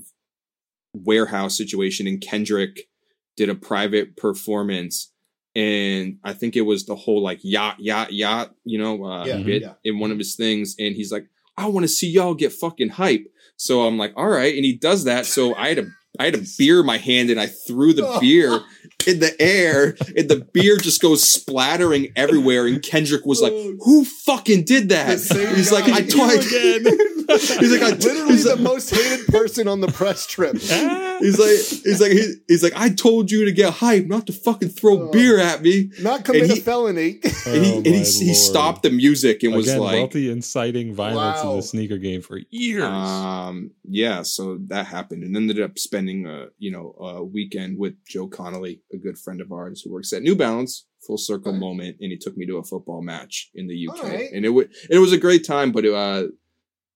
warehouse situation, and Kendrick did a private performance, and I think it was the whole like yacht yacht yacht, you know, uh, Yeah, bit yeah. in one of his things, and he's like, I want to see y'all get fucking hype. So I'm like, all right, and he does that. So I had a I had a beer in my hand, and I threw the oh. beer in the air, and the beer just goes splattering everywhere. And Kendrick was like, oh. "Who fucking did that?" He's like, guy. "I You told." again. He's like, I, literally he's the like, most hated person on the press trip. He's like, he's like, he, he's like, I told you to get hype, not to fucking throw Oh. beer at me. Not commit And a he- felony. And he, Oh and he, he stopped the music and was Again, like, Welty inciting violence in the sneaker game for years. Um, yeah, so that happened, and ended up spending a you know a weekend with Joe Connolly, a good friend of ours who works at New Balance. Full circle Alright. moment, and he took me to a football match in the UK, Alright. and it was it was a great time. But uh,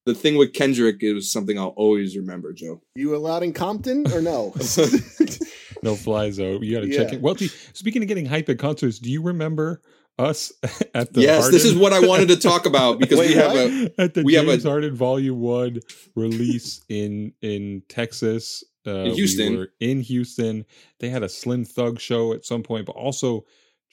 the thing with Kendrick, it was something I'll always remember, Joe. You allowed in Compton or no? no fly zone. You got to check Yeah. it. Welty. Speaking of getting hype at concerts, do you remember us at the yes, this is what I wanted to talk about because Wait, we have what? a at the we have a- Harden Volume One release in in Texas, uh, In we Houston. were in Houston. They had a Slim Thug show at some point, but also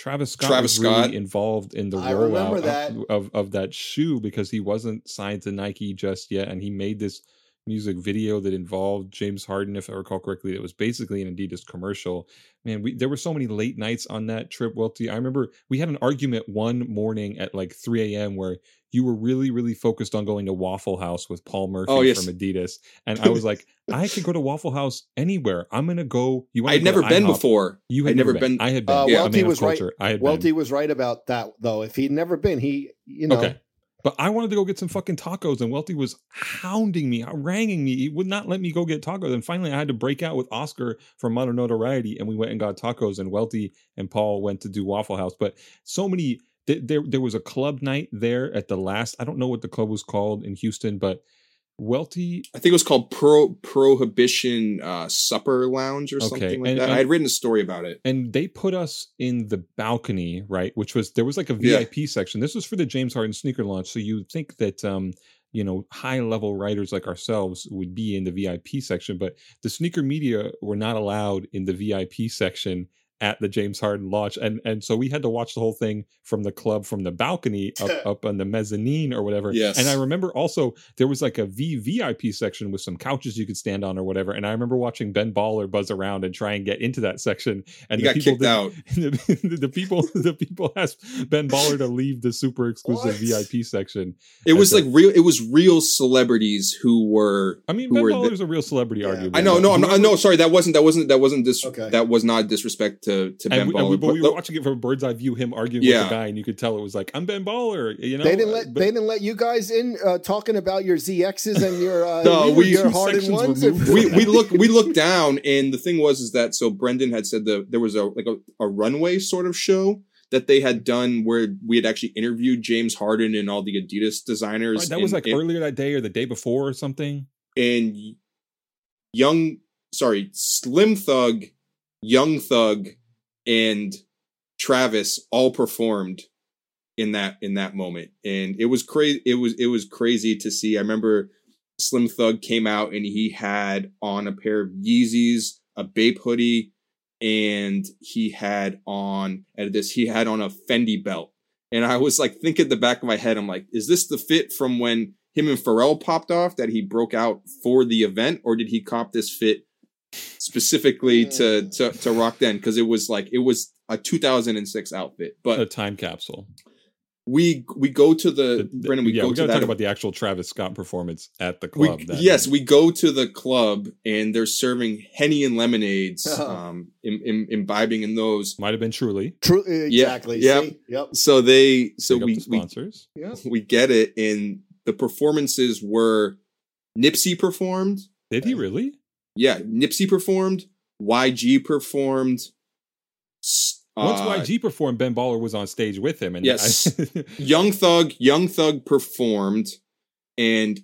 Travis Scott Travis was really involved in the I rollout that. of, of of that shoe because he wasn't signed to Nike just yet, and he made this music video that involved James Harden, if I recall correctly. It was basically an Adidas commercial. Man, we there were so many late nights on that trip, Welty. I remember we had an argument one morning at like 3 a.m. where you were really, really focused on going to Waffle House with Paul Murphy Oh, yes. from Adidas. And I was like, I could go to Waffle House anywhere. I'm gonna go. You I'd never been before. You had I'd never been. been- I had been. Uh, yeah, Welty was right. I had been. Welty was right about that, though. If he'd never been, he, you know, Okay. But I wanted to go get some fucking tacos, and Welty was hounding me, haranguing me. He would not let me go get tacos. And finally, I had to break out with Oscar from Modern Notoriety, and we went and got tacos. And Welty and Paul went to do Waffle House. But so many, th- there there was a club night there at the last. I don't know what the club was called in Houston, but Welty I think it was called Pro Prohibition uh, Supper Lounge or Okay, something like and- that. and- I had written a story about it. and they put us in the balcony right which was there was like a Yeah. vip section this was for the james harden sneaker launch so you'd think that um you know high level writers like ourselves would be in the vip section but the sneaker media were not allowed in the vip section at the James Harden launch, and and so we had to watch the whole thing from the club from the balcony up up on the mezzanine or whatever. Yes. And I remember also there was like a VVIP section with some couches you could stand on or whatever. And I remember watching Ben Baller buzz around and try and get into that section. And He the got people kicked didn't- out. The, the people the people asked Ben Baller to leave the super exclusive What? VIP section. It was That's like real. It was real celebrities who were. I mean, Who Ben were the- Baller's a real celebrity, Yeah. arguably. I know. No, I'm not, no. Sorry, that wasn't. That wasn't. That wasn't. Dis, Okay. That was not disrespect to to Ben And we, and Baller. we, but but we were watching it from a bird's eye view, him arguing Yeah. with the guy, and you could tell it was like, "I'm Ben Baller," you know. they didn't Uh, let but- they didn't let you guys in uh, talking about your ZXs and your uh, No, your, we- your two hardened ones. removed. we we looked we looked down, and the thing was is that so Brendan had said that there was a like a, a runway sort of show that they had done where we had actually interviewed James Harden and all the Adidas designers. Right, that was like and- earlier that day or the day before or something. and young sorry slim thug young thug and travis all performed in that in that moment. And it was crazy it was it was crazy to see. I remember slim thug came out and he had on a pair of yeezys a bape hoodie and he had on at this he had on a fendi belt. And i was like thinking at the back of my head i'm like is this the fit from when him and Pharrell popped off that he broke out for the event, or did he cop this fit specifically to to, to rock then? Because it was like it was a 2006 outfit. But A time capsule. we we go to the, The- the- Brendan. We yeah, go we to talk about the actual Travis Scott performance at the we, club. that yes, night. we go to the club and they're serving henny and lemonades, Uh-huh. um, im, im, imbibing in those. might have been truly. True, exactly. yeah. See? Yep. So they so Big we, the we sponsors. Yep. we get it, and the performances were Nipsey performed. Did he really? Yeah, Nipsey performed, YG performed. s- Once uh, YG performed, Ben Baller was on stage with him, and Yes. I- Young Thug, Young Thug performed, and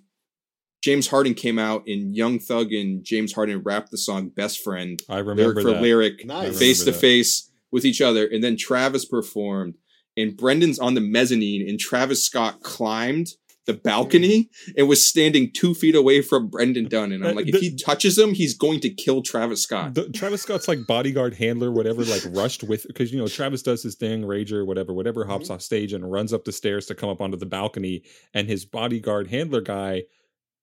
James Harden came out, and Young Thug and James Harden rapped the song "Best Friend," I lyric remember for that. lyric, Nice. face to that. face with each other, and then Travis performed, and Brendan's on the mezzanine, and Travis Scott climbed the balcony and was standing two feet away from Brendan Dunne, and I'm Uh, like, if he touches him, he's going to kill Travis Scott. The, Travis Scott's like bodyguard handler, whatever, like rushed with because you know Travis does his thing, Rager, whatever, whatever, Mm-hmm. hops off stage and runs up the stairs to come up onto the balcony, and his bodyguard handler guy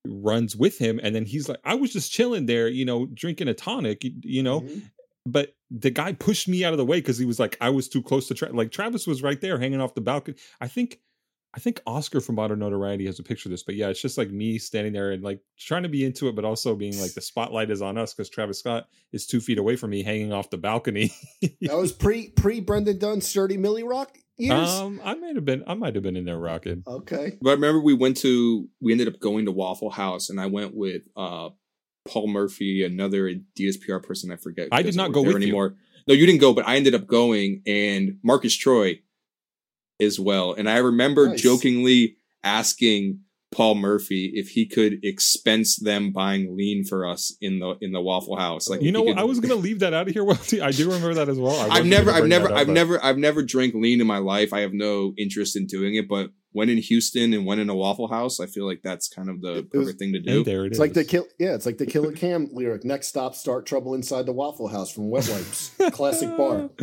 runs with him, and then he's like, "I was just chilling there, you know, drinking a tonic, you, you know." Mhm. But the guy pushed me out of the way because he was like, I was too close to Tra- like Travis was right there hanging off the balcony. I think. I think Oscar from Modern Notoriety has a picture of this, but yeah, it's just like me standing there and like trying to be into it, but also being like the spotlight is on us because Travis Scott is two feet away from me, hanging off the balcony. That was pre pre Brendan Dunne sturdy Millie Rock years. um, I might have been, I might have been in there rocking. okay. But I remember we went to we ended up going to Waffle House and I went with uh Paul Murphy, another Adidas PR person, I forget. I did doesn't go there with you. anymore. No, you didn't go, but I ended up going and Marcus Troy as well. And I remember Nice. jokingly asking Paul Murphy if he could expense them buying lean for us in the in the Waffle House. Like You know what? could- I was gonna leave that out of here. Well, I do remember that as well. I I've never, I've never, up, I've but- never, I've never drank lean in my life. I have no interest in doing it. But when in Houston and when in a Waffle House, I feel like that's kind of the It was- perfect thing to do. There it It's is. like the kill. Yeah, it's like the Killer Cam lyric. Next stop, start trouble inside the Waffle House from Wet Wipes. Classic bar.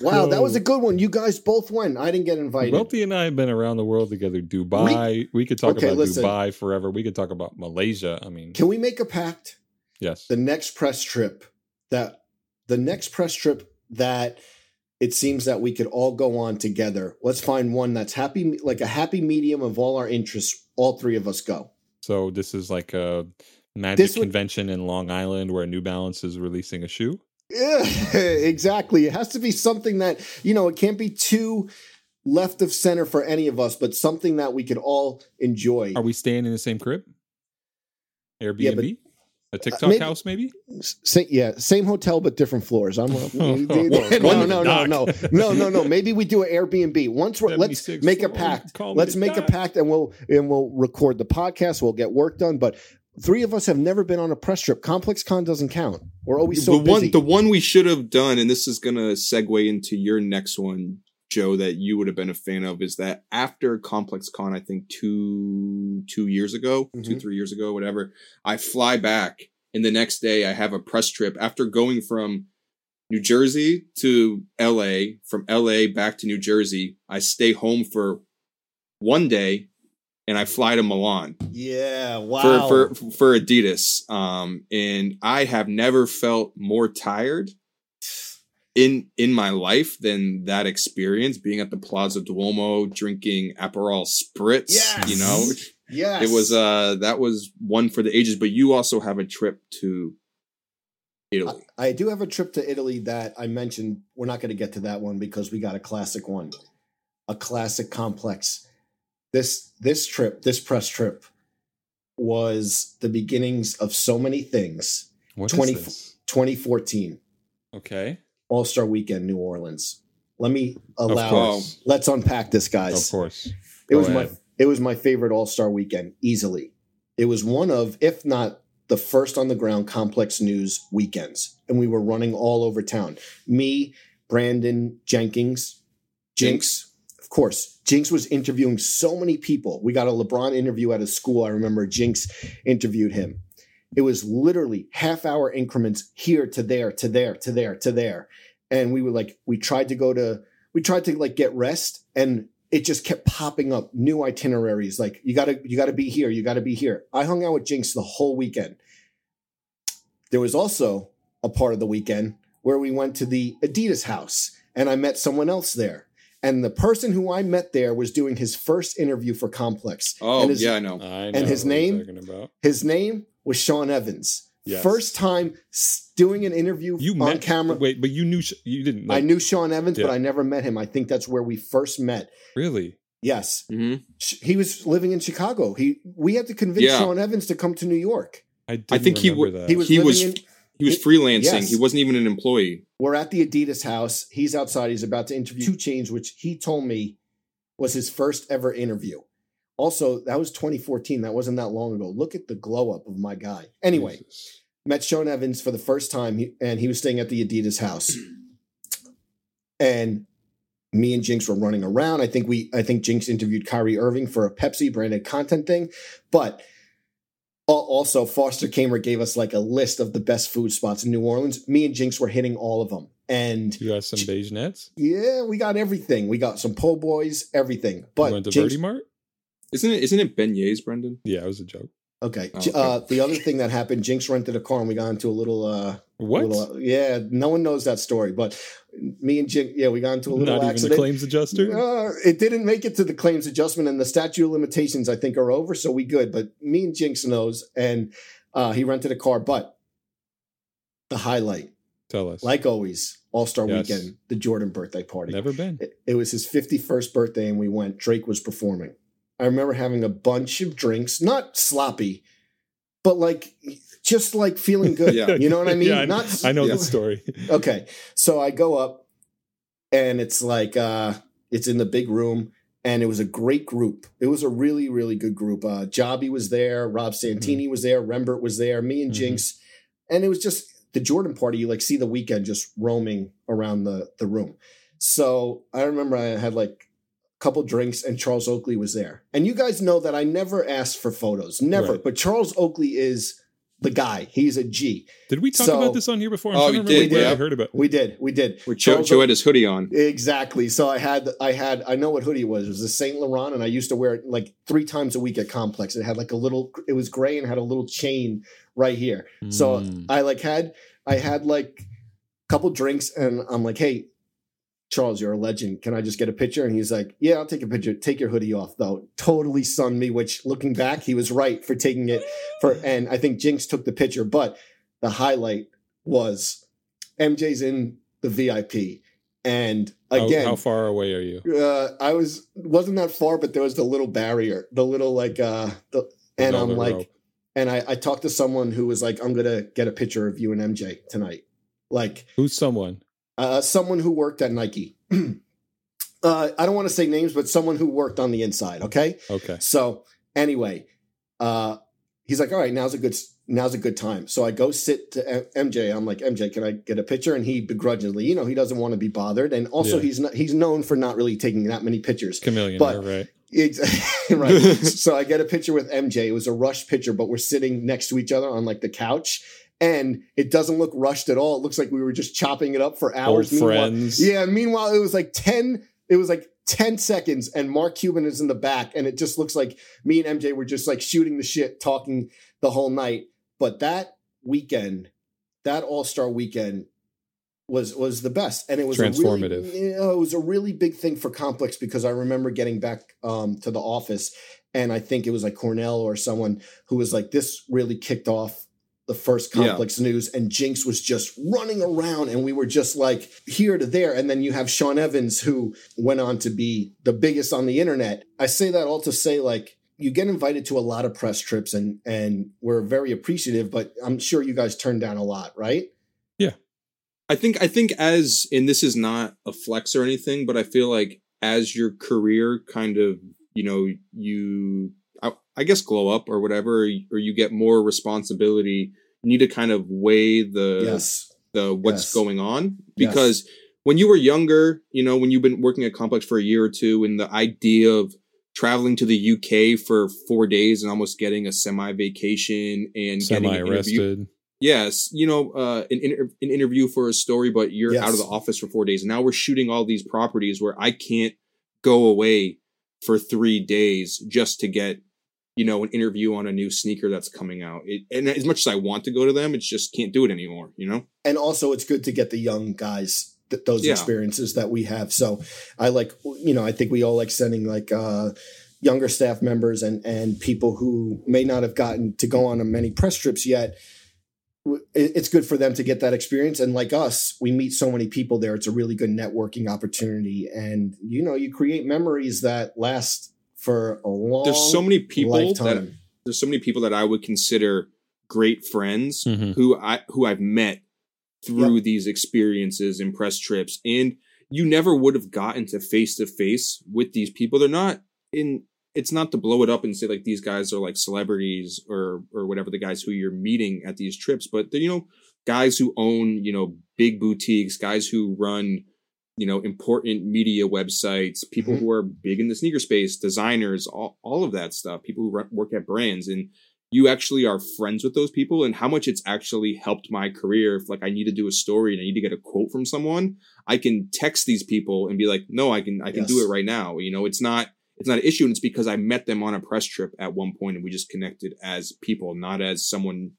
Wow, that was a good one. You guys both went. I didn't get invited. Welty and I have been around the world together. Dubai. we could talk Okay, about listen. Dubai forever. We could talk about Malaysia. I mean, Can we make a pact? yes. The next press trip that the next press trip that it seems that we could all go on together. Let's find one that's happy, like a happy medium of all our interests. All three of us go. So this is like a magic This would- convention in Long Island where New Balance is releasing a shoe. Yeah, exactly. It has to be something that, you know, it can't be too left of center for any of us, but something that we could all enjoy. Are we staying in the same crib? Airbnb? A uh, TikTok maybe- house, maybe? Sa- yeah, same hotel but different floors. I'm no, One- no, no, no, dock. no, no, no, no. Maybe we do an Airbnb. Once we're let's make a pact. Let's the make a pact, and we'll and we'll record the podcast. We'll get work done. But three of us have never been on a press trip. Complex Con doesn't count. We're always so the busy. one, the one we should have done, and this is gonna segue into your next one, Joe, that you would have been a fan of, is that after Complex Con, I think two two years ago, two Mhm. three years ago, whatever, I fly back, and the next day I have a press trip after going from New Jersey to LA, from LA back to New Jersey. I stay home for one day and I fly to Milan Yeah. Wow. for, for for Adidas. Um, and I have never felt more tired in in my life than that experience being at the Plaza Duomo drinking Aperol Spritz. Yes. You know, yes. it was uh that was one for the ages. But you also have a trip to Italy. I do have a trip to Italy that I mentioned. We're not going to get to that one because we got a classic one, a classic complex. This this trip, this press trip, was the beginnings of so many things. What is 20 this? 2014 Okay. All Star Weekend, New Orleans. Let me allow. Let's unpack this, guys. Of course. It Go was my it was my favorite All Star Weekend easily. It was one of, if not the first on the ground complex news weekends, and we were running all over town. Me, Brandon Jenkins, Jinx, of course. Jinx was interviewing so many people. We got a LeBron interview at a school. I remember Jinx interviewed him. It was literally half hour increments here to there to there to there to there, and we were like, we tried to go to, we tried to like get rest, and it just kept popping up new itineraries like you gotta you gotta be here you gotta be here i hung out with jinx the whole weekend there was also a part of the weekend where we went to the adidas house and i met someone else there and the person who i met there was doing his first interview for complex oh and his, yeah, I know. I know his name? about. his name was sean evans Yes. first time doing an interview You on met camera Wait, but you knew you didn't. Know I knew sean evans but i never met him i think that's where we first met really. yes hmm he was living in Chicago. He we had to convince Yeah. Sean Evans to come to New York. I, didn't think he w- that. He was He was- in. He was freelancing. yes. He wasn't even an employee. We're at the Adidas house. He's outside. He's about to interview 2 Chainz, which he told me was his first ever interview. Also, that was 2014. That wasn't that long ago. Look at the glow up of my guy. Anyway, Jesus. met Sean Evans for the first time, and he was staying at the Adidas house. And me and Jinx were running around. I think we, I think Jinx interviewed Kyrie Irving for a Pepsi branded content thing, but also Foster Kamer gave us like a list of the best food spots in New Orleans. Me and Jinx were hitting all of them, and You got some beige nets. yeah, we got everything. We got some po' boys, everything. you But went to Jinx, Verti Marte. Isn't it? Isn't it beignets, Brendan? Yeah, it was a joke. okay. Okay. Uh, the other thing that happened, Jinx rented a car, and we got into a little. uh What? Little, yeah, no one knows that story, but me and Jinx, yeah, we got into a little Not even accident. the claims adjuster. Uh, it didn't make it to the claims adjustment, and the statute of limitations, I think, are over, so we good. But me and Jinx knows, and uh, he rented a car. But the highlight, Tell us. like always, All Star Yes. Weekend, the Jordan birthday party. Never been. It, it was his 51st birthday, and we went. Drake was performing. I remember having a bunch of drinks, not sloppy, but like just like feeling good. Yeah. You know what I mean? Yeah, I, not I know yeah. the story. okay so i go up and it's like uh it's in the big room and it was a great group it was a really really good group uh jobby was there rob santini was there rembert was there me and Mhm. jinx and it was just the jordan party you like see the weekend just roaming around the the room so i remember i had like couple drinks and charles oakley was there and you guys know that i never asked for photos never Right. but charles oakley is the guy he's a g Did we talk So- about this on here before? I'm Oh, trying to remember did, where yeah. I heard about. we did we did With Joe, Charles Joe had his hoodie on. Exactly. So I had I had I know what hoodie it was. It was a Saint Laurent, and I used to wear it like three times a week at Complex. It had like a little. It was gray and had a little chain right here. So Mm. I like had I had like a couple drinks, and I'm like, hey. Charles, you're a legend. Can I just get a picture? And he's like, Yeah, I'll take a picture. Take your hoodie off, though. Totally sunned me, which looking back, he was right for taking it for and I think Jinx took the picture, but the highlight was MJ's in the VIP. And again, how, far away are you? uh, I was wasn't that far, but there was the little barrier, the little like uh the and I'm like rope. and I, I talked to someone who was like, I'm gonna get a picture of you and MJ tonight. Like who's someone? Uh someone who worked at Nike. uh I don't want to say names, but someone who worked on the inside, okay? Okay. So anyway, uh, he's like, "All right, now's a good now's a good time." So I go sit to M- MJ. I'm like, "MJ, can I get a picture?" And he begrudgingly, you know, he doesn't want to be bothered, and also Yeah. he's not he's known for not really taking that many pictures. Chameleon, But- right? Right. so I get a picture with MJ. It was a rush picture, but we're sitting next to each other on like the couch. And it doesn't look rushed at all. It looks like we were just chopping it up for hours. Old Meanwhile- friends. Yeah, meanwhile, it was like 10, it was like 10 seconds, and Mark Cuban is in the back, and it just looks like me and MJ were just like shooting the shit, talking the whole night. But that weekend, that all-star weekend was was the best. And it was Transformative. A really, you know, it was a really big thing for Complex because I remember getting back um, to the office and I think it was like Cornell or someone who was like, this really kicked off the first Yeah. complex news and Jinx was just running around and we were just like here to there. And then you have Sean Evans who went on to be the biggest on the internet. I say that all to say like you get invited to a lot of press trips and and we're very appreciative, but I'm sure you guys turned down a lot, right? Yeah. I think I think as and this is not a flex or anything, but I feel like as your career kind of you know you I, guess glow up or whatever, or you get more responsibility, you need to kind of weigh the yes. the what's Yes. going on Yes. because when you were younger, you know, when you've been working at Complex for a year or two, and the idea of traveling to the UK for four days and almost getting a semi vacation and Semi an interview, arrested. yes, you know, uh, an, inter- an interview for a story, but you're Yes. out of the office for four days. And now we're shooting all these properties where I can't go away for three days just to get, you know, an interview on a new sneaker that's coming out. It, and as much as I want to go to them, it's just can't do it anymore, you know? and also it's good to get the young guys th- those Yeah. experiences that we have so i like you know i think we all like sending like uh younger staff members and and people who may not have gotten to go on many press trips yet it's good for them to get that experience and like us we meet so many people there it's a really good networking opportunity and you know you create memories that last for a long There's so many people that there's so many people that I would consider great friends Mhm. who I who I've met through these experiences and press trips. And you never would have gotten to face to face with these people. They're not in it's not to blow it up and say like these guys are like celebrities or or whatever the guys who you're meeting at these trips but they're you know guys who own you know big boutiques guys who run you know important media websites people Mhm. who are big in the sneaker space designers all, all of that stuff people who run, work at brands and you actually are friends with those people and how much it's actually helped my career. If like i need to do a story and i need to get a quote from someone i can text these people and be like no i can i can do it right now. You know it's not it's not an issue and it's because i met them on a press trip at one point and we just connected as people not as someone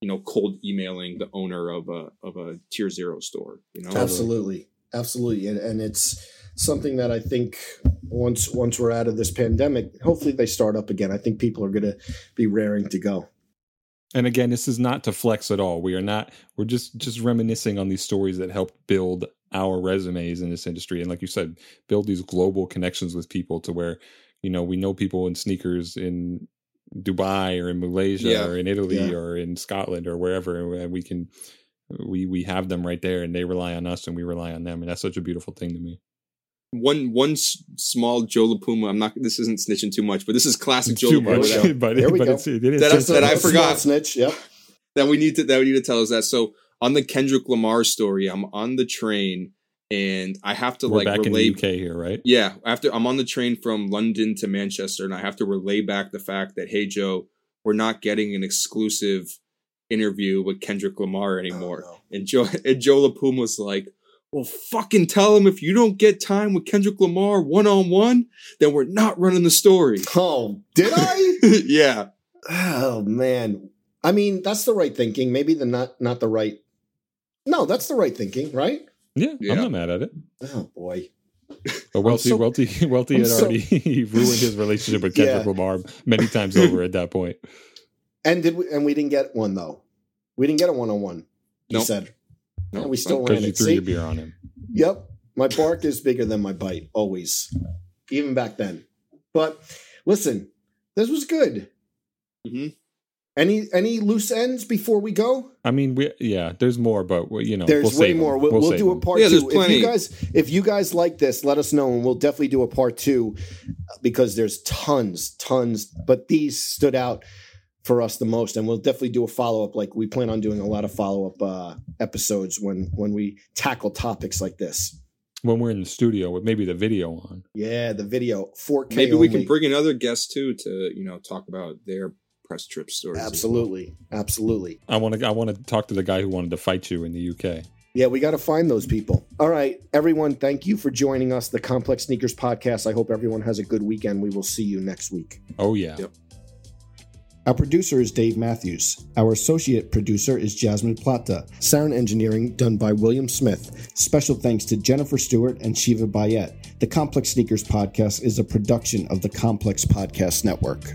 you know cold emailing the owner of a of a tier zero store you know? Absolutely, absolutely, and, and it's something that I think once once we're out of this pandemic, hopefully they start up again. I think people are going to be raring to go. And again, this is not to flex at all. We are not. We're just just reminiscing on these stories that helped build our resumes in this industry, and like you said, build these global connections with people to where you know we know people in sneakers in Dubai or in Malaysia Yeah. or in Italy Yeah. or in Scotland or wherever, and we can we we have them right there, and they rely on us, and we rely on them, and that's such a beautiful thing to me. one one s- small joe la puma i'm not this isn't snitching too much but this is classic joe Too la puma much, but, There we but go. it's, it is That- just- that I A small forgot. snitch. Yep. that we need to that we need to tell us that. So on the Kendrick Lamar story, I'm on the train and I have to We're like back relay. in the UK here, right? Yeah, after I'm on the train from London to Manchester, and I have to relay back the fact that hey Joe, we're not getting an exclusive interview with Kendrick Lamar anymore. Oh, And Joe and Joe La Puma was like, "Well, fucking tell him if you don't get time with Kendrick Lamar one on one, then we're not running the story." Oh, did I? yeah, oh man. I mean, that's the right thinking. Maybe the not not the right. No, that's the right thinking, right? Yeah, Yeah. I'm not mad at it. Oh boy. But Welty, so- Welty, Welty I'm had so- already ruined his relationship with Kendrick Yeah. Lamar many times over at that point. And did we, and we didn't get one though. We didn't get a one on one. He Nope. said. no, And we still Because ran you it. threw See? your beer on him. Yep. My bark is bigger than my bite, always. Even back then. But listen, this was good. Mhm. Any any loose ends before we go? I mean, we yeah, there's more, but we- you know, There's we'll way save 'em. more. We'll, we'll, save do a part Yeah, two. If you guys if you guys like this, let us know and we'll definitely do a part two because there's tons, tons. But these stood out for us the most, and we'll definitely do a follow up. Like we plan on doing a lot of follow up uh, episodes when when we tackle topics like this. when we're in the studio with maybe the video on. Yeah, the video 4K. Maybe we only. can bring another guest too to you know talk about their press trip stories. as well. Absolutely, absolutely. I want to. I want to talk to the guy who wanted to fight you in the UK. Yeah, we got to find those people. All right, everyone, thank you for joining us, the Complex Sneakers Podcast. I hope everyone has a good weekend. We will see you next week. Oh yeah. Yep. Our producer is Dave Matthews. Our associate producer is Jasmine Plata. Sound engineering done by William Smith. Special thanks to Jennifer Stewart and Shiva Bayet. The Complex Sneakers Podcast is a production of the Complex Podcast Network.